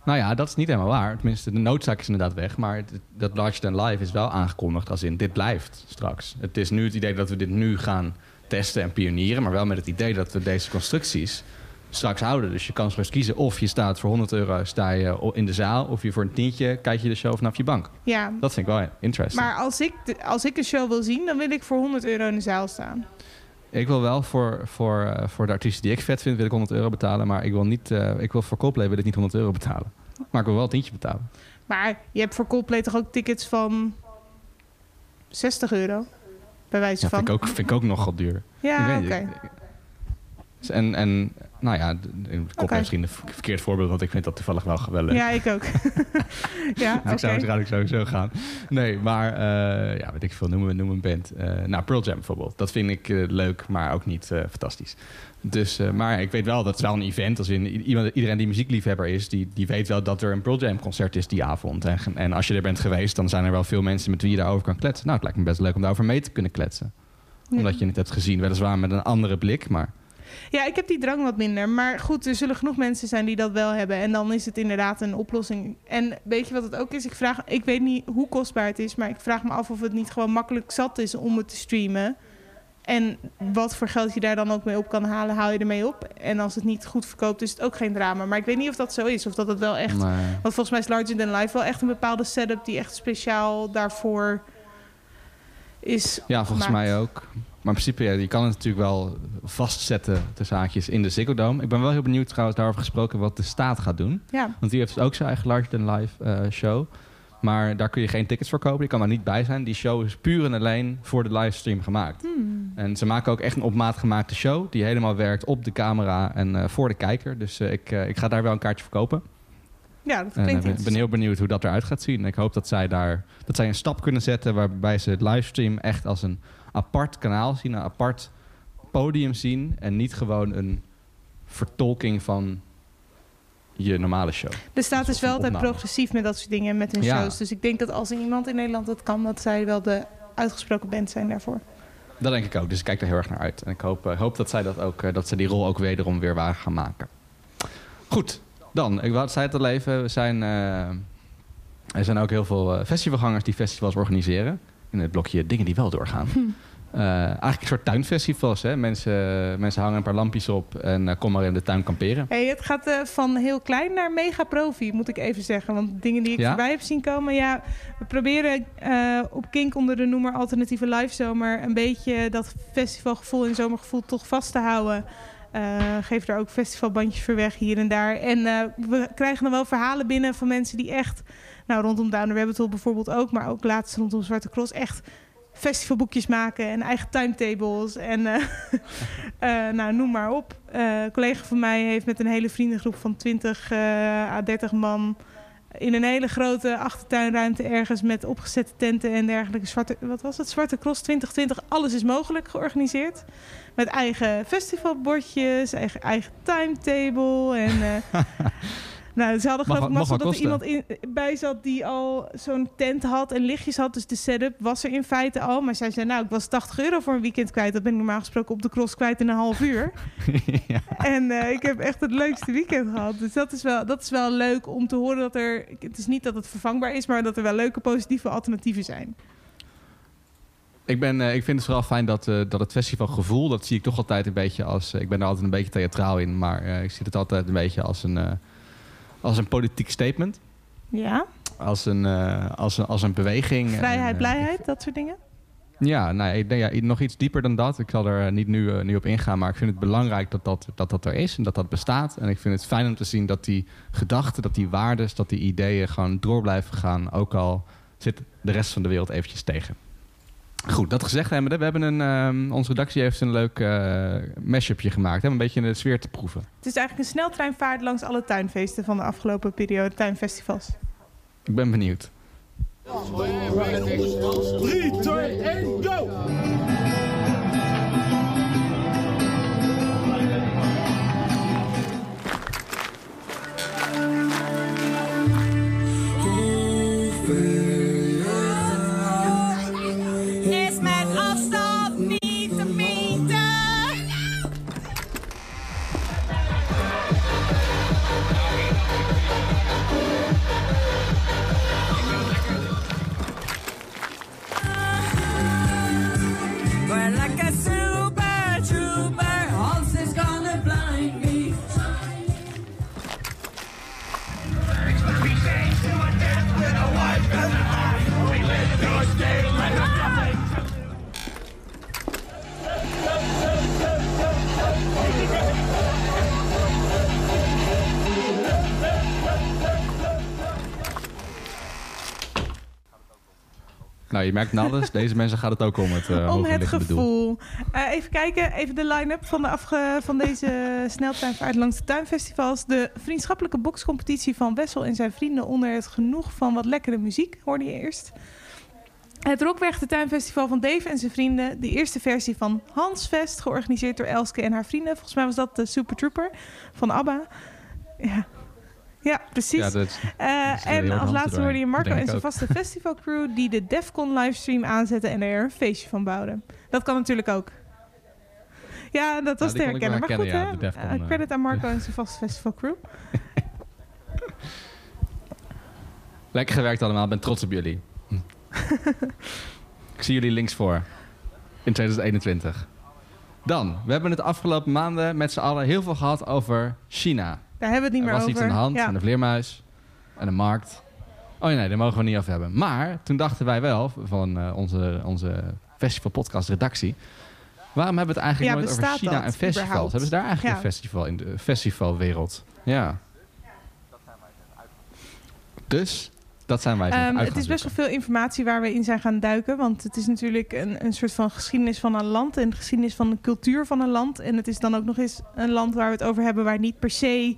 Nou ja, dat is niet helemaal waar. Tenminste, de noodzaak is inderdaad weg. Maar het- dat Larger Than Live is wel aangekondigd als in... dit blijft straks. Het is nu het idee dat we dit nu gaan testen en pionieren... maar wel met het idee dat we deze constructies straks houden. Dus je kan straks kiezen of je staat voor 100 euro sta je in de zaal... of je voor een tientje kijk je de show vanaf je bank. Ja, Dat vind ik wel interesting. maar als ik, de- als ik een show wil zien... dan wil ik voor 100 euro in de zaal staan. Ik wil wel voor, voor, eh, voor de artiesten die ik vet vind... wil ik 100 euro betalen. Maar ik wil, niet, eh, ik wil voor Coldplay wil ik niet 100 euro betalen. Maar ik wil wel een tientje betalen. Maar je hebt voor Coldplay toch ook tickets van 60 euro? Bij wijze Ja, van. vind ik ook, vind ik ook nogal duur. Ja, oké. Dus En, en nou ja, ik kom misschien een verkeerd voorbeeld, want ik vind dat toevallig wel geweldig. Ja, ik ook. [laughs] ja, Dus oké. ik zou waarschijnlijk sowieso gaan. Nee, maar eh, ja, weet ik veel, noemen we noem een band. Eh, nou, Pearl Jam bijvoorbeeld. Dat vind ik eh, leuk, maar ook niet fantastisch. Dus, maar ik weet wel, dat is wel een event. Als in, iemand, iedereen die muziekliefhebber is, die, die weet wel dat er een Pearl Jam concert is die avond. En, en als je er bent geweest, dan zijn er wel veel mensen met wie je daarover kan kletsen. Nou, het lijkt me best leuk om daarover mee te kunnen kletsen. Omdat je het hebt gezien, weliswaar met een andere blik, maar... Ja, ik heb die drang wat minder. Maar goed, er zullen genoeg mensen zijn die dat wel hebben. En dan is het inderdaad een oplossing. En weet je wat het ook is? Ik, vraag, ik weet niet hoe kostbaar het is, maar ik vraag me af of het niet gewoon makkelijk zat is om het te streamen. En wat voor geld je daar dan ook mee op kan halen, haal je ermee op. En als het niet goed verkoopt, is het ook geen drama. Maar ik weet niet of dat zo is. Of dat het wel echt. Want volgens mij is Larger Than Life wel echt een bepaalde setup die echt speciaal daarvoor is. Ja, volgens gemaakt. mij ook. Maar in principe, ja, je kan het natuurlijk wel vastzetten, de zaakjes, in de Ziggo Dome. Ik ben wel heel benieuwd trouwens daarover gesproken wat de staat gaat doen. Ja, Want die heeft dus ook zijn eigen Larger Than Life eh, show. Maar daar kun je geen tickets voor kopen. Je kan daar niet bij zijn. Die show is puur en alleen voor de livestream gemaakt. Hmm. En ze maken ook echt een op maat gemaakte show... die helemaal werkt op de camera en eh, voor de kijker. Dus eh, ik, ik ga daar wel een kaartje voor kopen. ja dat klinkt ik ben, ben heel benieuwd hoe dat eruit gaat zien. Ik hoop dat zij daar dat zij een stap kunnen zetten waarbij ze het livestream echt als een apart kanaal zien, een apart podium zien en niet gewoon een vertolking van je normale show. De staat is soort wel altijd progressief met dat soort dingen met hun Ja. shows. Dus ik denk dat als er iemand in Nederland dat kan, dat zij wel de uitgesproken band zijn daarvoor. Dat denk ik ook. Dus ik kijk er heel erg naar uit. En ik hoop, eh, hoop dat zij dat ook, eh, dat ze die rol ook wederom weer waar gaan maken. Goed, dan. Ik zei het al even. We zijn, eh, er zijn ook heel veel festivalgangers die festivals organiseren. In het blokje dingen die wel doorgaan. Eh, eigenlijk een soort tuinfestivals. Hè? Mensen, mensen hangen een paar lampjes op en eh, kom maar in de tuin kamperen. Hey, het gaat eh, van heel klein naar mega profi, moet ik even zeggen. Want dingen die ik Ja? voorbij heb zien komen. Ja, we proberen op Kink onder de noemer Alternatieve Live Zomer... een beetje dat festivalgevoel en zomergevoel toch vast te houden. Geef er ook festivalbandjes voor weg hier en daar. En we krijgen dan wel verhalen binnen van mensen die echt... Nou, rondom Down the Rabbit Hole bijvoorbeeld ook... maar ook laatst rondom Zwarte Cross echt festivalboekjes maken... en eigen timetables en... eh, [laughs] eh, nou, noem maar op. Eh, een collega van mij heeft met een hele vriendengroep van 20 eh à 30 man in een hele grote achtertuinruimte ergens met opgezette tenten en dergelijke. Zwarte, wat was het? Zwarte Cross 2020. Alles is mogelijk georganiseerd. Met eigen festivalbordjes, eigen, eigen timetable. En, [laughs] nou, ze hadden Mag geloof ik mag dat er iemand in, bij zat die al zo'n tent had en lichtjes had. Dus de setup was er in feite al. Maar zij zei, nou, ik was 80 euro voor een weekend kwijt. Dat ben ik normaal gesproken op de cross kwijt in een half uur. [laughs] ja. En eh, ik heb echt het leukste weekend gehad. Dus dat is, wel, dat is wel leuk om te horen dat er... Het is niet dat het vervangbaar is, maar dat er wel leuke positieve alternatieven zijn. Ik, ben, eh, ik vind het vooral fijn dat, eh, dat het festivalgevoel, dat zie ik toch altijd een beetje als. ik ben er altijd een beetje theatraal in, maar ik zie het altijd een beetje als een, als een politiek statement. Ja, Als een, eh, als een, als een beweging. vrijheid, eh, blijheid, dat soort dingen. Ja, nou, ik denk, ja, nog iets dieper dan dat. Ik zal er eh, niet nu, nu op ingaan, maar ik vind het belangrijk dat dat, dat dat er is en dat dat bestaat. En ik vind het fijn om te zien dat die gedachten, dat die waardes, dat die ideeën gewoon door blijven gaan. Ook al zit de rest van de wereld eventjes tegen. Goed, dat gezegd hebbende, we hebben een, ehm, onze redactie heeft een leuk eh mashupje gemaakt. Hè, om een beetje de sfeer te proeven. Het is eigenlijk een sneltreinvaart langs alle tuinfeesten van de afgelopen periode, tuinfestivals. Ik ben benieuwd. 3, 2, 1, go! Je merkt aan alles. Deze mensen gaat het ook om het, eh Om het gevoel. Eh, even kijken, even de line-up van, de afge van deze sneltreinvaart langs de tuinfestivals. De vriendschappelijke bokscompetitie van Wessel en zijn vrienden onder het genoeg van wat lekkere muziek, hoorde je eerst. Het Rokweg de Tuinfestival van Dave en zijn vrienden. De eerste versie van Hansfest, georganiseerd door Elske en haar vrienden. Volgens mij was dat de Super Trooper van ABBA. Ja, ja precies. Ja, dat is- Eh, en als laatste hoorde je Marco en zijn vaste festivalcrew... die de Defcon livestream aanzetten en er een feestje van bouwden. Dat kan natuurlijk ook. Ja, dat was die te herkennen. Maar goed, ja, hè? Defcon, Eh, eh. credit aan Marco [laughs] en zijn vaste festivalcrew. [laughs] Lekker gewerkt allemaal, ik ben trots op jullie. [laughs] ik zie jullie links voor. In 2021. Dan, we hebben het afgelopen maanden met z'n allen heel veel gehad over China. Daar hebben we het niet er meer was over. iets aan de hand, Ja. en een vleermuis, en een markt. Oh ja, nee, daar mogen we niet over hebben. Maar toen dachten wij wel, van eh, onze, onze festivalpodcast redactie... waarom hebben we het eigenlijk Ja, nooit over China dat en festivals? überhaupt? Hebben ze daar eigenlijk Ja. een festival in de festivalwereld? Ja. Dus, dat zijn wij. Ehm, het is best wel veel informatie waar we in zijn gaan duiken. Want het is natuurlijk een, een soort van geschiedenis van een land. En geschiedenis van de cultuur van een land. En het is dan ook nog eens een land waar we het over hebben... waar niet per se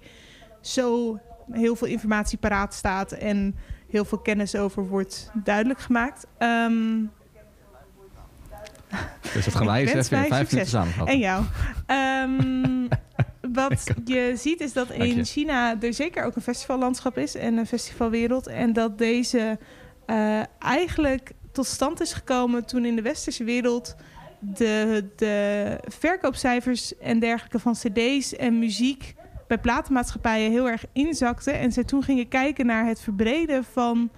zo heel veel informatie paraat staat... en heel veel kennis over wordt duidelijk gemaakt. Ehm, Dus dat gaan wij [laughs] eens even in vijf minuten samenvatten. En jou. Ehm, [laughs] wat [laughs] je ziet is dat in China er zeker ook een festivallandschap is en een festivalwereld. En dat deze eh, eigenlijk tot stand is gekomen toen in de westerse wereld de, de verkoopcijfers en dergelijke van cd's en muziek bij platenmaatschappijen heel erg inzakten. En ze toen gingen kijken naar het verbreden van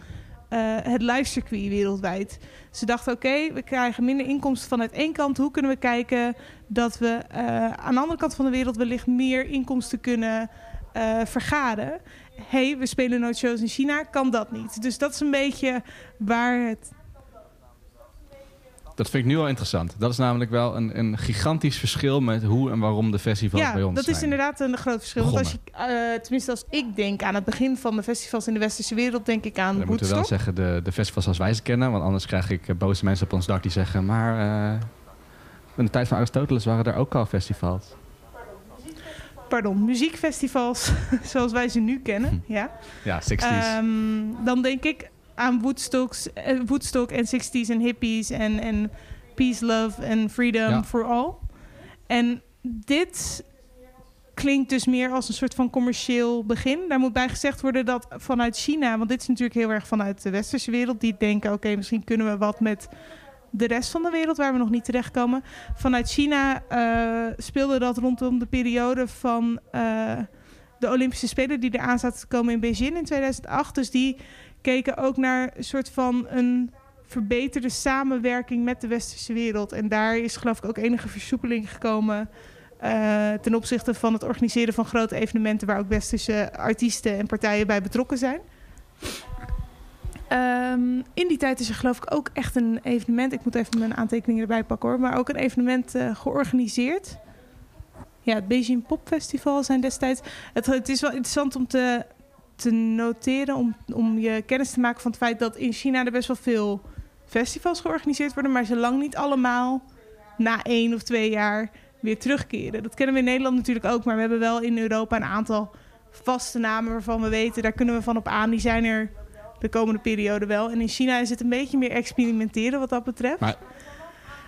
het livecircuit wereldwijd. Ze dachten, oké, we krijgen minder inkomsten vanuit één kant. Hoe kunnen we kijken dat we eh, aan de andere kant van de wereld wellicht meer inkomsten kunnen eh, vergaren? hey, we spelen nooit shows in China, kan dat niet. Dus dat is een beetje waar het Dat vind ik nu al interessant. Dat is namelijk wel een, een gigantisch verschil met hoe en waarom de festivals bij ja, ons dat zijn. is inderdaad een groot verschil. Want als je, eh, tenminste, als ik denk aan het begin van de festivals in de westerse wereld, denk ik aan Dan moeten we wel zeggen de, de festivals als wij ze kennen. Want anders krijg ik eh, boze mensen op ons dak die zeggen... maar eh, in de tijd van Aristoteles waren er ook al festivals. Pardon, muziekfestivals [laughs] zoals wij ze nu kennen. Ja. Ja, 60s. Ehm, dan denk ik aan Woodstocks, eh, Woodstock en 60s en hippies en, en peace, love en freedom Ja. for all. En dit klinkt dus meer als een soort van commercieel begin. Daar moet bij gezegd worden dat vanuit China, want dit is natuurlijk heel erg vanuit de westerse wereld, die denken: oké, misschien kunnen we wat met de rest van de wereld waar we nog niet terechtkomen. Vanuit China eh, speelde dat rondom de periode van eh, de Olympische Spelen die eraan zaten te komen in Beijing in 2008. Dus die keken ook naar een soort van een verbeterde samenwerking met de westerse wereld. En daar is geloof ik ook enige versoepeling gekomen eh, ten opzichte van het organiseren van grote evenementen waar ook westerse artiesten en partijen bij betrokken zijn. Ehm, in die tijd is er geloof ik ook echt een evenement. Ik moet even mijn aantekeningen erbij pakken hoor. Maar ook een evenement eh, georganiseerd. Ja, het Beijing Pop Festival zijn destijds. Het, het is wel interessant om te, te noteren, om, om je kennis te maken van het feit dat in China er best wel veel festivals georganiseerd worden, maar ze lang niet allemaal na één of twee jaar weer terugkeren. Dat kennen we in Nederland natuurlijk ook, maar we hebben wel in Europa een aantal vaste namen waarvan we weten, daar kunnen we van op aan. Die zijn er de komende periode wel. En in China is het een beetje meer experimenteren wat dat betreft. Maar-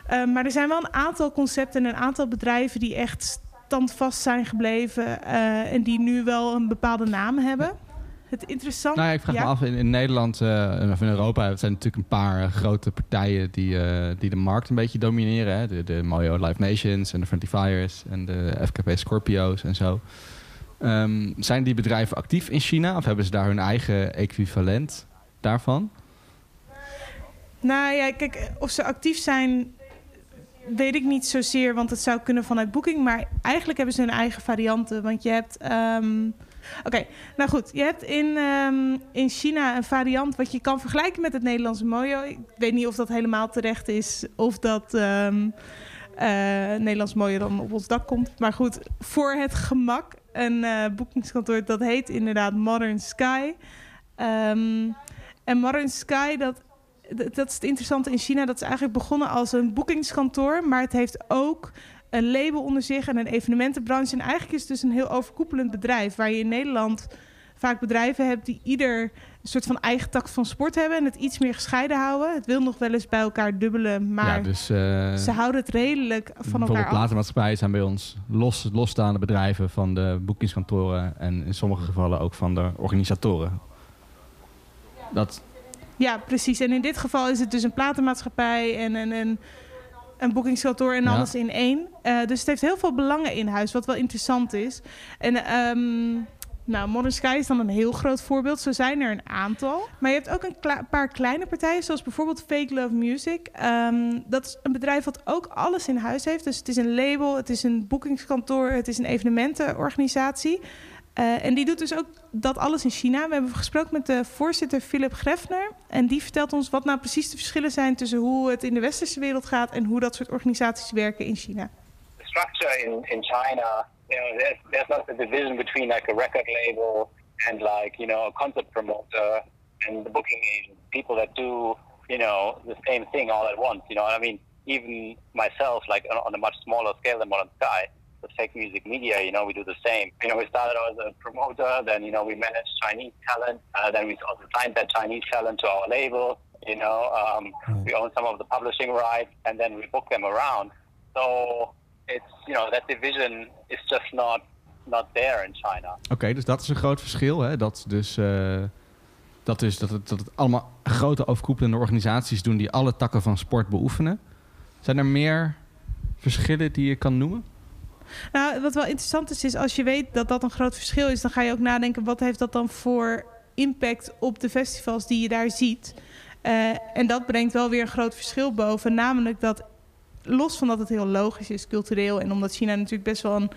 Eh, maar er zijn wel een aantal concepten en een aantal bedrijven die echt standvast zijn gebleven eh, en die nu wel een bepaalde naam hebben. Het interessante. Nou ja, ik vraag ja? me af, in, in Nederland eh, of in Europa zijn natuurlijk een paar eh, grote partijen die, eh, die de markt een beetje domineren. Hè? De, de Mario Live Nations en de Fires en de FKP Scorpio's en zo. Ehm, zijn die bedrijven actief in China of hebben ze daar hun eigen equivalent daarvan? Nou ja, kijk, of ze actief zijn, weet ik niet zozeer, want het zou kunnen vanuit Booking. Maar eigenlijk hebben ze hun eigen varianten. Want je hebt. ehm, Oké, nou goed. Je hebt in, ehm, in China een variant wat je kan vergelijken met het Nederlandse Mojo. Ik weet niet of dat helemaal terecht is of dat ehm eh, Nederlands Mojo dan op ons dak komt. Maar goed, voor het gemak. Een eh, boekingskantoor dat heet inderdaad Modern Sky. Ehm, en Modern Sky, dat dat is het interessante in China. Dat is eigenlijk begonnen als een boekingskantoor. Maar het heeft ook een label onder zich en een evenementenbranche. En eigenlijk is het dus een heel overkoepelend bedrijf. Waar je in Nederland vaak bedrijven hebt die ieder een soort van eigen tak van sport hebben. En het iets meer gescheiden houden. Het wil nog wel eens bij elkaar dubbelen. Maar ja, dus eh, ze houden het redelijk van elkaar bijvoorbeeld af. platenmaatschappijen zijn bij ons los, losstaande bedrijven van de boekingskantoren en in sommige gevallen ook van de organisatoren. Dat, Ja, precies. En in dit geval is het dus een platenmaatschappij en een, een, een boekingskantoor en Ja. alles in één. Eh, dus het heeft heel veel belangen in huis, wat wel interessant is. En ehm, nou, Modern Sky is dan een heel groot voorbeeld. Zo zijn er een aantal. Maar je hebt ook een paar kleine partijen, zoals bijvoorbeeld Fake Love Music. Ehm, dat is een bedrijf wat ook alles in huis heeft. Dus het is een label, het is een boekingskantoor, het is een evenementenorganisatie. Eh, en die doet dus ook dat alles in China. We hebben gesproken met de voorzitter Philip Greffner. En die vertelt ons wat nou precies de verschillen zijn tussen hoe het in de westerse wereld gaat en hoe dat soort organisaties werken in China. the structure in, in China, you know, there's, there's not the division between like a record label and like, you know, a concert promoter and the booking agent, people that do, you know, the same thing all at once, you know, I mean, even myself, like on a much smaller scale than Modern Sky, with fake music media, you know, we do the same. You know, we started out as a promoter, then, you know, we managed Chinese talent, uh, then we also signed that Chinese talent to our label, you know, um, we own some of the publishing rights, and then we book them around. So it's, you know, that division is just not, not there in China. Oké, dus dat is een groot verschil. Hè? Dat, dus, eh, dat, is dat, het, dat het allemaal grote overkoepelende organisaties doen die alle takken van sport beoefenen. Zijn er meer verschillen die je kan noemen? Nou, wat wel interessant is, is als je weet dat dat een groot verschil is, dan ga je ook nadenken wat heeft dat dan voor impact op de festivals die je daar ziet. Eh, en dat brengt wel weer een groot verschil boven. Namelijk dat, los van dat het heel logisch is, cultureel, en omdat China natuurlijk best wel een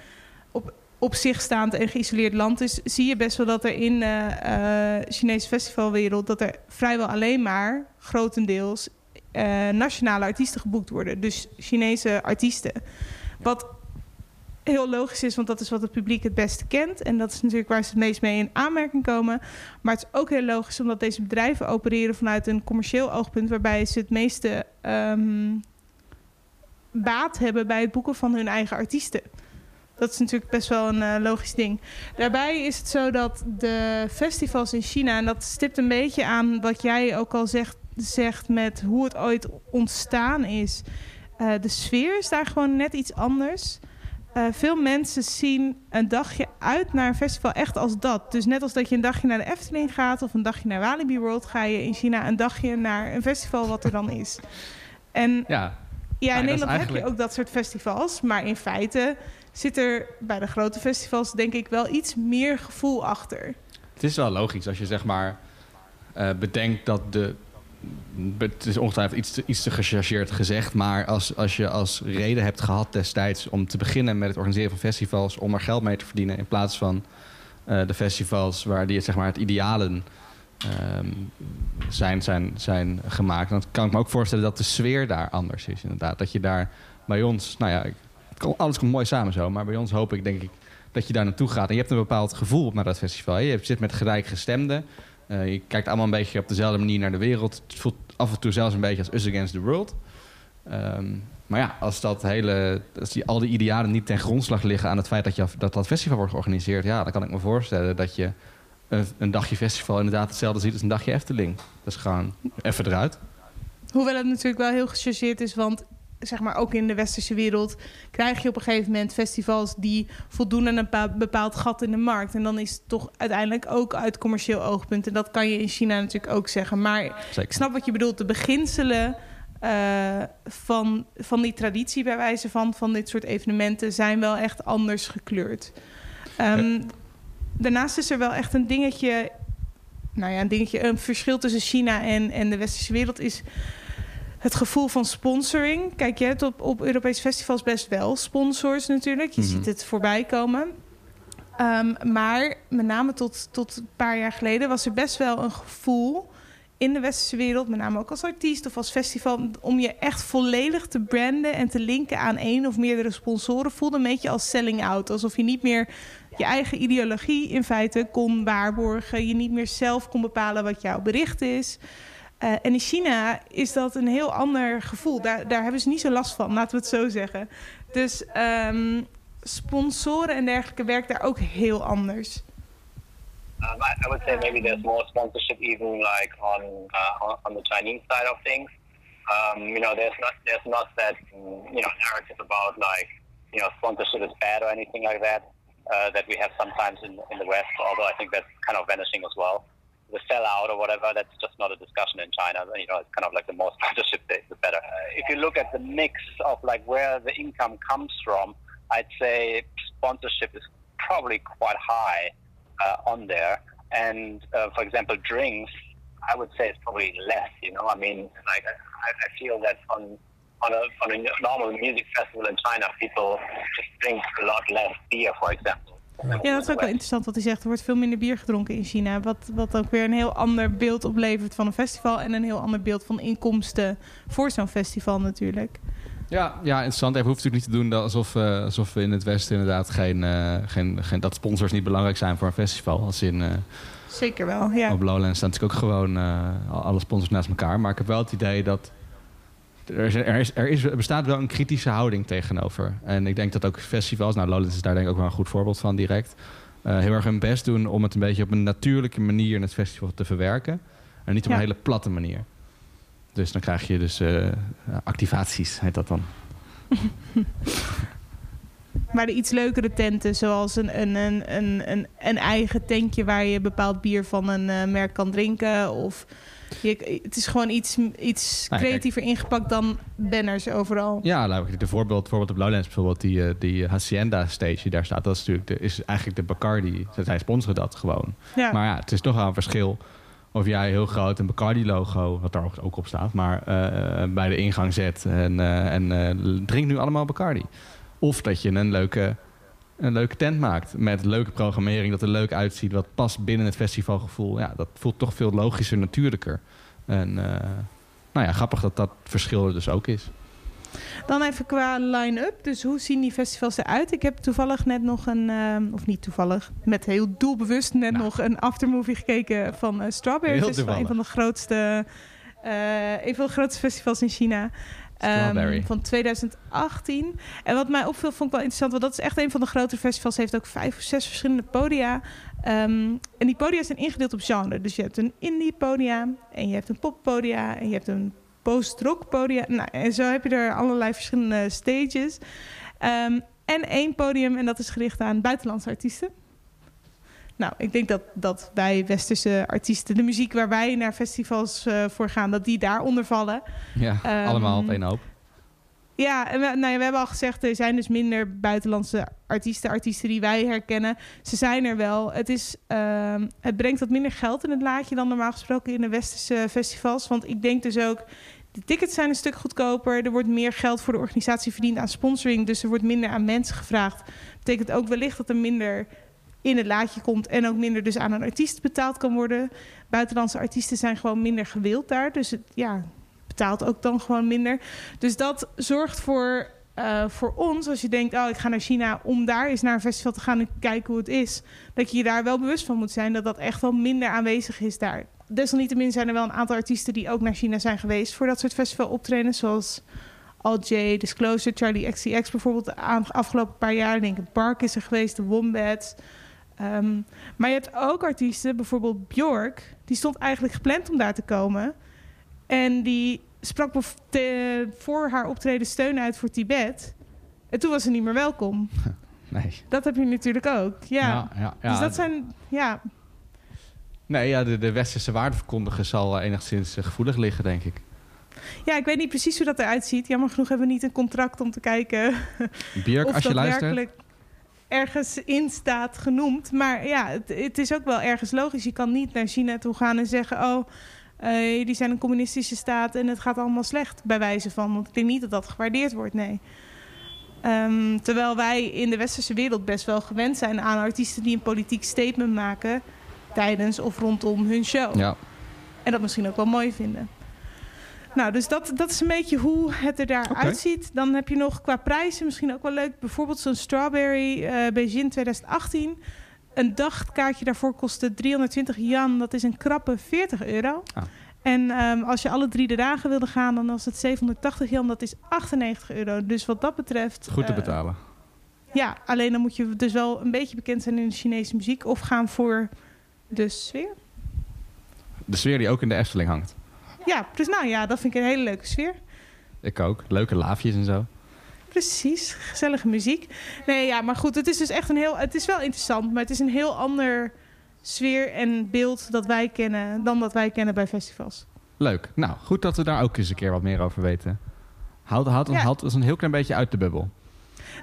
op, op zich staand en geïsoleerd land is, zie je best wel dat er in de eh, Chinese festivalwereld dat er vrijwel alleen maar grotendeels eh, nationale artiesten geboekt worden. Dus Chinese artiesten. Wat heel logisch is, want dat is wat het publiek het beste kent. En dat is natuurlijk waar ze het meest mee in aanmerking komen. Maar het is ook heel logisch omdat deze bedrijven opereren vanuit een commercieel oogpunt, waarbij ze het meeste ehm, baat hebben bij het boeken van hun eigen artiesten. Dat is natuurlijk best wel een eh, logisch ding. Daarbij is het zo dat de festivals in China, en dat stipt een beetje aan wat jij ook al zegt, zegt met hoe het ooit ontstaan is. Eh, de sfeer is daar gewoon net iets anders. Eh, veel mensen zien een dagje uit naar een festival echt als dat. Dus net als dat je een dagje naar de Efteling gaat of een dagje naar Walibi World, ga je in China een dagje naar een festival wat er dan is. En Ja, ja, in Nederland heb je ook dat soort festivals. Maar in feite zit er bij de grote festivals denk ik wel iets meer gevoel achter. het is wel logisch als je zeg maar eh, bedenkt dat de. Het is ongetwijfeld iets te, iets gechargeerd gezegd, maar als, als je als reden hebt gehad destijds om te beginnen met het organiseren van festivals om er geld mee te verdienen in plaats van eh, de festivals waar die zeg maar, het idealen ehm, zijn, zijn, zijn gemaakt, dan kan ik me ook voorstellen dat de sfeer daar anders is. Inderdaad, dat je daar bij ons, nou ja, alles komt mooi samen zo, maar bij ons hoop ik denk ik dat je daar naartoe gaat en je hebt een bepaald gevoel naar dat festival. Je zit met gelijkgestemden. Eh, je kijkt allemaal een beetje op dezelfde manier naar de wereld. Het voelt af en toe zelfs een beetje als Us Against the World. Ehm, maar ja, als, dat hele, als die, al die idealen niet ten grondslag liggen aan het feit dat, je, dat dat festival wordt georganiseerd, ja, dan kan ik me voorstellen dat je een, een dagje festival inderdaad hetzelfde ziet als een dagje Efteling. Dat is gewoon even eruit. Hoewel het natuurlijk wel heel gechargeerd is, want zeg maar ook in de westerse wereld krijg je op een gegeven moment festivals die voldoen aan een bepa- bepaald gat in de markt. En dan is het toch uiteindelijk ook uit commercieel oogpunt. En dat kan je in China natuurlijk ook zeggen. Maar ik snap wat je bedoelt. De beginselen eh, van, van die traditie bij wijze van, van dit soort evenementen zijn wel echt anders gekleurd. Ehm, Daarnaast is er wel echt een dingetje nou ja, een dingetje. Een verschil tussen China en, en de westerse wereld is het gevoel van sponsoring. Kijk, je hebt op, op Europese festivals best wel sponsors natuurlijk. Je Mhm. ziet het voorbij komen. Ehm, maar met name tot, tot een paar jaar geleden was er best wel een gevoel in de westerse wereld, met name ook als artiest of als festival, om je echt volledig te branden en te linken aan één of meerdere sponsoren, voelde een beetje als selling out. Alsof je niet meer je eigen ideologie in feite kon waarborgen, je niet meer zelf kon bepalen wat jouw bericht is. Eh, en in China is dat een heel ander gevoel. Daar, daar hebben ze niet zo last van, laten we het zo zeggen. Dus ehm, sponsoren en dergelijke werkt daar ook heel anders. Um, I, I would say maybe there's more sponsorship even like on uh, on, the Chinese side of things. Um, you know, there's not there's not that you know narrative about like you know sponsorship is bad or anything like that uh, that we have sometimes in in the West. Although I think that's kind of vanishing as well. The sellout or whatever, that's just not a discussion in China. You know, it's kind of like the more [laughs] sponsorship, the, the better. If you look at the mix of like where the income comes from, I'd say sponsorship is probably quite high uh, on there. And uh, for example, drinks, I would say it's probably less. You know, I mean, like I, I feel that on on a on a normal music festival in China, people just drink a lot less beer, for example. Ja, dat is ook wel interessant wat hij zegt. Er wordt veel minder bier gedronken in China. Wat, wat ook weer een heel ander beeld oplevert van een festival. En een heel ander beeld van inkomsten voor zo'n festival natuurlijk. Ja, ja, interessant. Even hoeft natuurlijk niet te doen alsof, eh, alsof we in het Westen inderdaad geen, eh, geen, geen, dat sponsors niet belangrijk zijn voor een festival. Als in eh, Zeker wel, ja. op Lowlands staan natuurlijk ook gewoon eh, alle sponsors naast elkaar. Maar ik heb wel het idee dat er, is, er, is, er, is, er bestaat wel een kritische houding tegenover. En ik denk dat ook festivals, nou Lowlands is daar denk ik ook wel een goed voorbeeld van direct, eh, heel erg hun best doen om het een beetje op een natuurlijke manier in het festival te verwerken. En niet op Ja. een hele platte manier. Dus dan krijg je dus eh, activaties, heet dat dan. [laughs] Maar de iets leukere tenten, zoals een, een, een, een, een, een eigen tentje waar je bepaald bier van een eh, merk kan drinken. Of Je, het is gewoon iets, iets Nou creatiever ingepakt dan banners overal. Ja, laat ik de voorbeeld, bijvoorbeeld op Lowlands, bijvoorbeeld die, eh, die Hacienda stage die daar staat, dat is natuurlijk de, is eigenlijk de Bacardi. Zij sponsoren dat gewoon. Ja. Maar ja, het is toch wel een verschil of jij heel groot een Bacardi-logo, wat daar ook- op staat, maar eh, bij de ingang zet en, eh, en eh, drink nu allemaal Bacardi. Of dat je een leuke, een leuke tent maakt met leuke programmering, dat er leuk uitziet, wat past binnen het festivalgevoel. Ja, dat voelt toch veel logischer, natuurlijker. En eh, nou ja, grappig dat dat verschil er dus ook is. Dan even qua line-up. Dus hoe zien die festivals eruit? Ik heb toevallig net nog een, ehm, of niet toevallig, met heel doelbewust net Nou. nog een aftermovie gekeken van eh, Strawberry Festival. Een van de grootste, eh, een van de grootste festivals in China. Ehm, van 2018. En wat mij opviel, vond ik wel interessant. Want dat is echt een van de grotere festivals. Heeft ook vijf of zes verschillende podia. Ehm, en die podia zijn ingedeeld op genre. Dus je hebt een indie podia. En je hebt een pop podia. En je hebt een post-rock podia. Nou, en zo heb je er allerlei verschillende stages. Ehm, en één podium. En dat is gericht aan buitenlandse artiesten. Nou, ik denk dat, dat wij westerse artiesten, de muziek waar wij naar festivals eh, voor gaan, dat die daaronder vallen. Ja, Ehm, allemaal op één hoop. Ja, en we, nou ja, we hebben al gezegd, er zijn dus minder buitenlandse artiesten, artiesten die wij herkennen. Ze zijn er wel. Het, is, ehm, het brengt wat minder geld in het laadje dan normaal gesproken in de westerse festivals. Want ik denk dus ook, de tickets zijn een stuk goedkoper. Er wordt meer geld voor de organisatie verdiend aan sponsoring. Dus er wordt minder aan mensen gevraagd. Betekent ook wellicht dat er minder in het laadje komt en ook minder dus aan een artiest betaald kan worden. Buitenlandse artiesten zijn gewoon minder gewild daar. Dus het, ja, betaalt ook dan gewoon minder. Dus dat zorgt voor, eh, voor ons, als je denkt, oh, ik ga naar China om daar eens naar een festival te gaan en kijken hoe het is, dat je je daar wel bewust van moet zijn dat dat echt wel minder aanwezig is daar. Desalniettemin zijn er wel een aantal artiesten die ook naar China zijn geweest voor dat soort festivaloptredens, zoals Al J, Disclosure, Charlie XCX bijvoorbeeld de afgelopen paar jaar. Linkin Park is er geweest, de Wombats. Ehm, maar je hebt ook artiesten, bijvoorbeeld Björk, die stond eigenlijk gepland om daar te komen. En die sprak te- voor haar optreden steun uit voor Tibet. En toen was ze niet meer welkom. [laughs] Nee. Dat heb je natuurlijk ook. Ja. Ja, ja, ja. dus dat zijn, ja, Nee, ja, de, de westerse waardeverkondiger zal eh, enigszins eh, gevoelig liggen, denk ik. ja, ik weet niet precies hoe dat eruit ziet. Jammer genoeg hebben we niet een contract om te kijken Björk, [laughs] als je luistert. werkelijk ergens in staat genoemd. Maar ja, het, het is ook wel ergens logisch. Je kan niet naar China toe gaan en zeggen... oh, eh, jullie zijn een communistische staat en het gaat allemaal slecht, bij wijze van. Want ik denk niet dat dat gewaardeerd wordt, nee. Ehm, terwijl wij in de westerse wereld best wel gewend zijn aan artiesten die een politiek statement maken tijdens of rondom hun show. Ja, En dat misschien ook wel mooi vinden. Nou, dus dat, dat is een beetje hoe het er daar uitziet. Dan heb je nog qua prijzen misschien ook wel leuk. Bijvoorbeeld zo'n Strawberry eh Beijing 2018. Een dagkaartje daarvoor kostte 320 yuan. Dat is een krappe 40 euro. Ah. En ehm, als je alle drie de dagen wilde gaan, dan was het 780 yuan. Dat is 98 euro. Dus wat dat betreft... goed te eh, betalen. ja, alleen dan moet je dus wel een beetje bekend zijn in de Chinese muziek. Of gaan voor de sfeer. De sfeer die ook in de Efteling hangt. Ja, dus nou ja, dat vind ik een hele leuke sfeer. Ik ook. Leuke laafjes en zo. Precies, gezellige muziek. Nee, ja, maar goed, het is dus echt een heel... Het is wel interessant, maar het is een heel ander sfeer en beeld dat wij kennen... dan dat wij kennen bij festivals. Leuk. Nou, goed dat we daar ook eens een keer wat meer over weten. Houd, houd, Ja. houd ons een heel klein beetje uit de bubbel.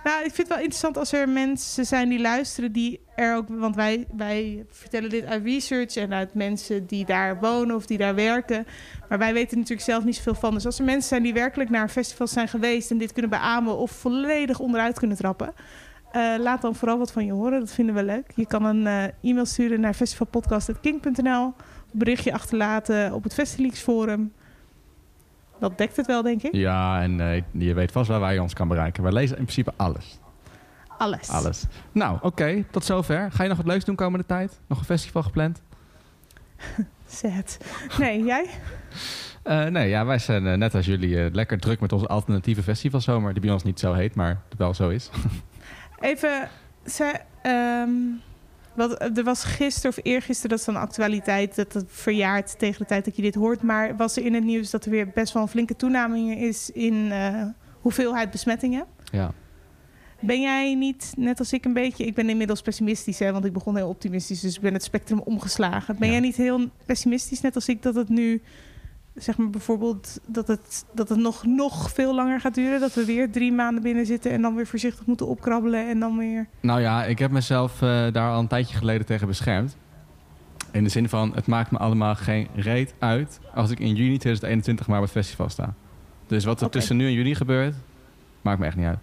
Nou, ik vind het wel interessant als er mensen zijn die luisteren... die er ook... Want wij, wij vertellen dit uit research en uit mensen die daar wonen of die daar werken. Maar wij weten natuurlijk zelf niet zoveel van. Dus als er mensen zijn die werkelijk naar festivals zijn geweest... en dit kunnen beamen of volledig onderuit kunnen trappen... eh, laat dan vooral wat van je horen. Dat vinden we leuk. Je kan een eh, e-mail sturen naar festivalpodcast.king.nl. Berichtje achterlaten op het Festileaks forum. Dat dekt het wel, denk ik. Ja, en eh, je weet vast wel waar je ons kan bereiken. Wij lezen in principe alles. Alles. Alles. Nou, oké. tot zover. Ga je nog wat leuks doen komende tijd? Nog een festival gepland? [laughs] Zet. Nee, jij? [laughs] Eh, nee, ja, wij zijn eh, net als jullie lekker druk met onze alternatieve festivalzomer. Die bij ons niet zo heet, maar wel zo is. [laughs] Even, ze, ehm, wat, er was gisteren of eergisteren, dat is dan actualiteit, dat het verjaart tegen de tijd dat je dit hoort. Maar was er in het nieuws dat er weer best wel een flinke toename is in eh, hoeveelheid besmettingen. ja. Ben jij niet, net als ik een beetje... Ik ben inmiddels pessimistisch, hè, want ik begon heel optimistisch. Dus ik ben het spectrum omgeslagen. Ben Ja. jij niet heel pessimistisch, net als ik, dat het nu... Zeg maar bijvoorbeeld dat het, dat het nog, nog veel langer gaat duren. Dat we weer drie maanden binnen zitten en dan weer voorzichtig moeten opkrabbelen. En dan weer. Nou ja, ik heb mezelf eh, daar al een tijdje geleden tegen beschermd. In de zin van, het maakt me allemaal geen reet uit als ik in juni 2021 maar op het festival sta. Dus wat er tussen nu en juni gebeurt, maakt me echt niet uit.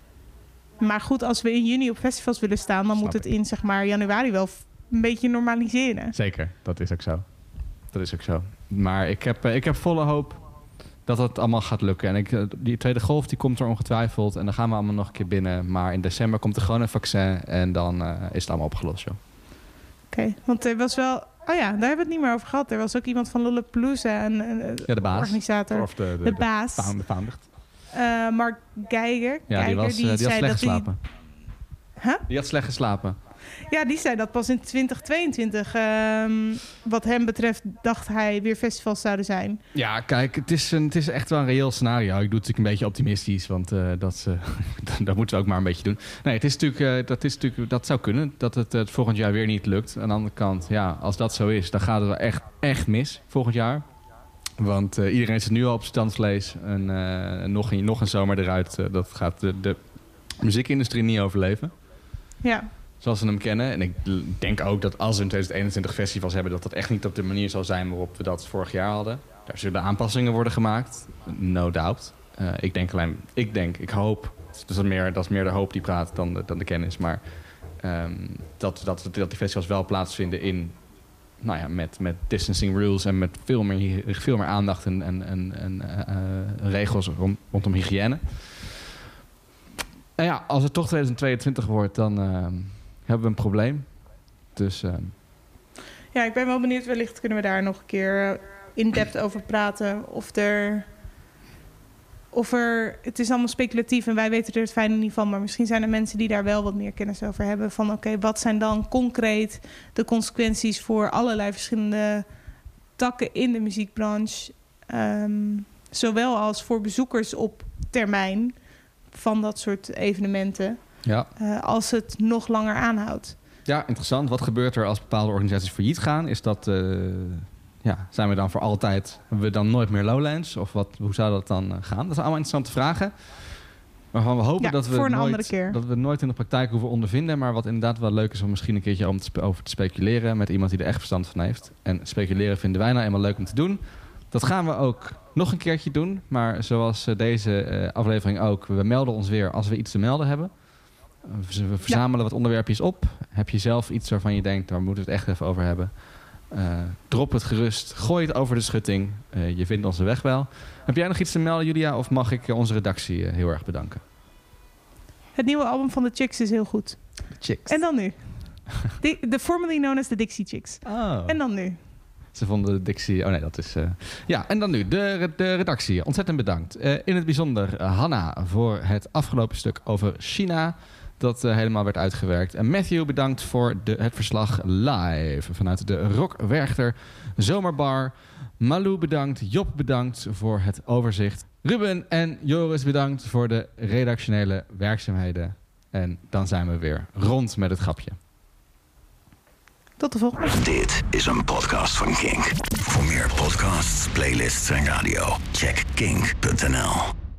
Maar goed, als we in juni op festivals willen staan, dan Snap moet het ik. in zeg maar januari wel een beetje normaliseren. Zeker, dat is ook zo. Dat is ook zo. Maar ik heb, eh, ik heb volle hoop dat het allemaal gaat lukken. En ik, eh, die tweede golf die komt er ongetwijfeld. En dan gaan we allemaal nog een keer binnen. Maar in december komt er gewoon een vaccin. En dan eh, is het allemaal opgelost, joh. Oké, want er was wel. Oh ja, daar hebben we het niet meer over gehad. Er was ook iemand van Lollapalooza, een, een Ja, de baas. organisator. Of de, De baas. founder- founder. Eh, Mark Geiger. Ja, Geiger, die, was, die had zei slecht dat hij- geslapen. Huh? Die had slecht geslapen. Ja, die zei dat pas in 2022. ehm, wat hem betreft dacht hij weer festivals zouden zijn. Ja, kijk, het is, een, het is echt wel een reëel scenario. Ik doe het natuurlijk een beetje optimistisch, want eh, dat, [laughs] dat moeten we ook maar een beetje doen. Nee, het is natuurlijk, eh, dat, is natuurlijk, dat zou kunnen dat het eh, volgend jaar weer niet lukt. Aan de andere kant, ja, als dat zo is, dan gaat het wel echt, echt mis volgend jaar. Want eh, iedereen zit nu al op zijn standvlees. En nog, een, nog een zomer eruit, dat gaat de, de muziekindustrie niet overleven. Ja, Zoals we hem kennen. En ik denk ook dat als we in 2021 festivals hebben... dat dat echt niet op de manier zal zijn waarop we dat vorig jaar hadden. Daar zullen aanpassingen worden gemaakt. No doubt. Eh, ik denk alleen... Ik denk, ik hoop... Dus dat, is meer, dat is meer de hoop die praat dan de, dan de kennis. Maar ehm, dat, dat, dat die festivals wel plaatsvinden in... Nou ja, met, met distancing rules en met veel meer, veel meer aandacht en, en, en, eh, regels rond, rondom hygiëne. En ja, als het toch 2022 wordt, dan ehm, hebben we een probleem. Dus ehm, ja, ik ben wel benieuwd. Wellicht kunnen we daar nog een keer eh, in depth over praten. Of er. Of er. Het is allemaal speculatief en wij weten er het fijne niet van. Maar misschien zijn er mensen die daar wel wat meer kennis over hebben. Van oké, wat zijn dan concreet de consequenties voor allerlei verschillende takken in de muziekbranche? Ehm, zowel als voor bezoekers op termijn van dat soort evenementen. Ja. eh, als het nog langer aanhoudt. ja, interessant. Wat gebeurt er als bepaalde organisaties failliet gaan? Is dat, eh, ja, zijn we dan voor altijd, hebben we dan nooit meer Lowlands? Of wat, hoe zou dat dan eh, gaan? Dat zijn allemaal interessante vragen. Waarvan we hopen Ja, dat, we nooit, dat we nooit in de praktijk hoeven ondervinden. Maar wat inderdaad wel leuk is om misschien een keertje om te over te speculeren met iemand die er echt verstand van heeft. En speculeren vinden wij nou eenmaal leuk om te doen. Dat gaan we ook nog een keertje doen. Maar zoals deze aflevering ook, we melden ons weer als we iets te melden hebben. We verzamelen wat onderwerpjes op. Heb je zelf iets waarvan je denkt, daar moeten we het echt even over hebben? Eh, drop het gerust. Gooi het over de schutting. Eh, je vindt onze weg wel. Heb jij nog iets te melden, Julia? Of mag ik eh, onze redactie heel erg bedanken? Het nieuwe album van de Chicks is heel goed. De chicks. En dan nu. [laughs] De, de formerly known as the Dixie Chicks. Oh. En dan nu. Ze vonden de Dixie... Oh nee, dat is... Ja, en dan nu de, de redactie. Ontzettend bedankt. In het bijzonder Hanna voor het afgelopen stuk over China. Dat eh, helemaal werd uitgewerkt. En Matthew bedankt voor de, het verslag live vanuit de Rock Werchter Zomerbar. Malou bedankt. Job bedankt voor het overzicht. Ruben en Joris bedankt voor de redactionele werkzaamheden. En dan zijn we weer rond met het grapje. Tot de volgende. Dit is een podcast van Kink. Voor meer podcasts, playlists en radio, check kink.nl.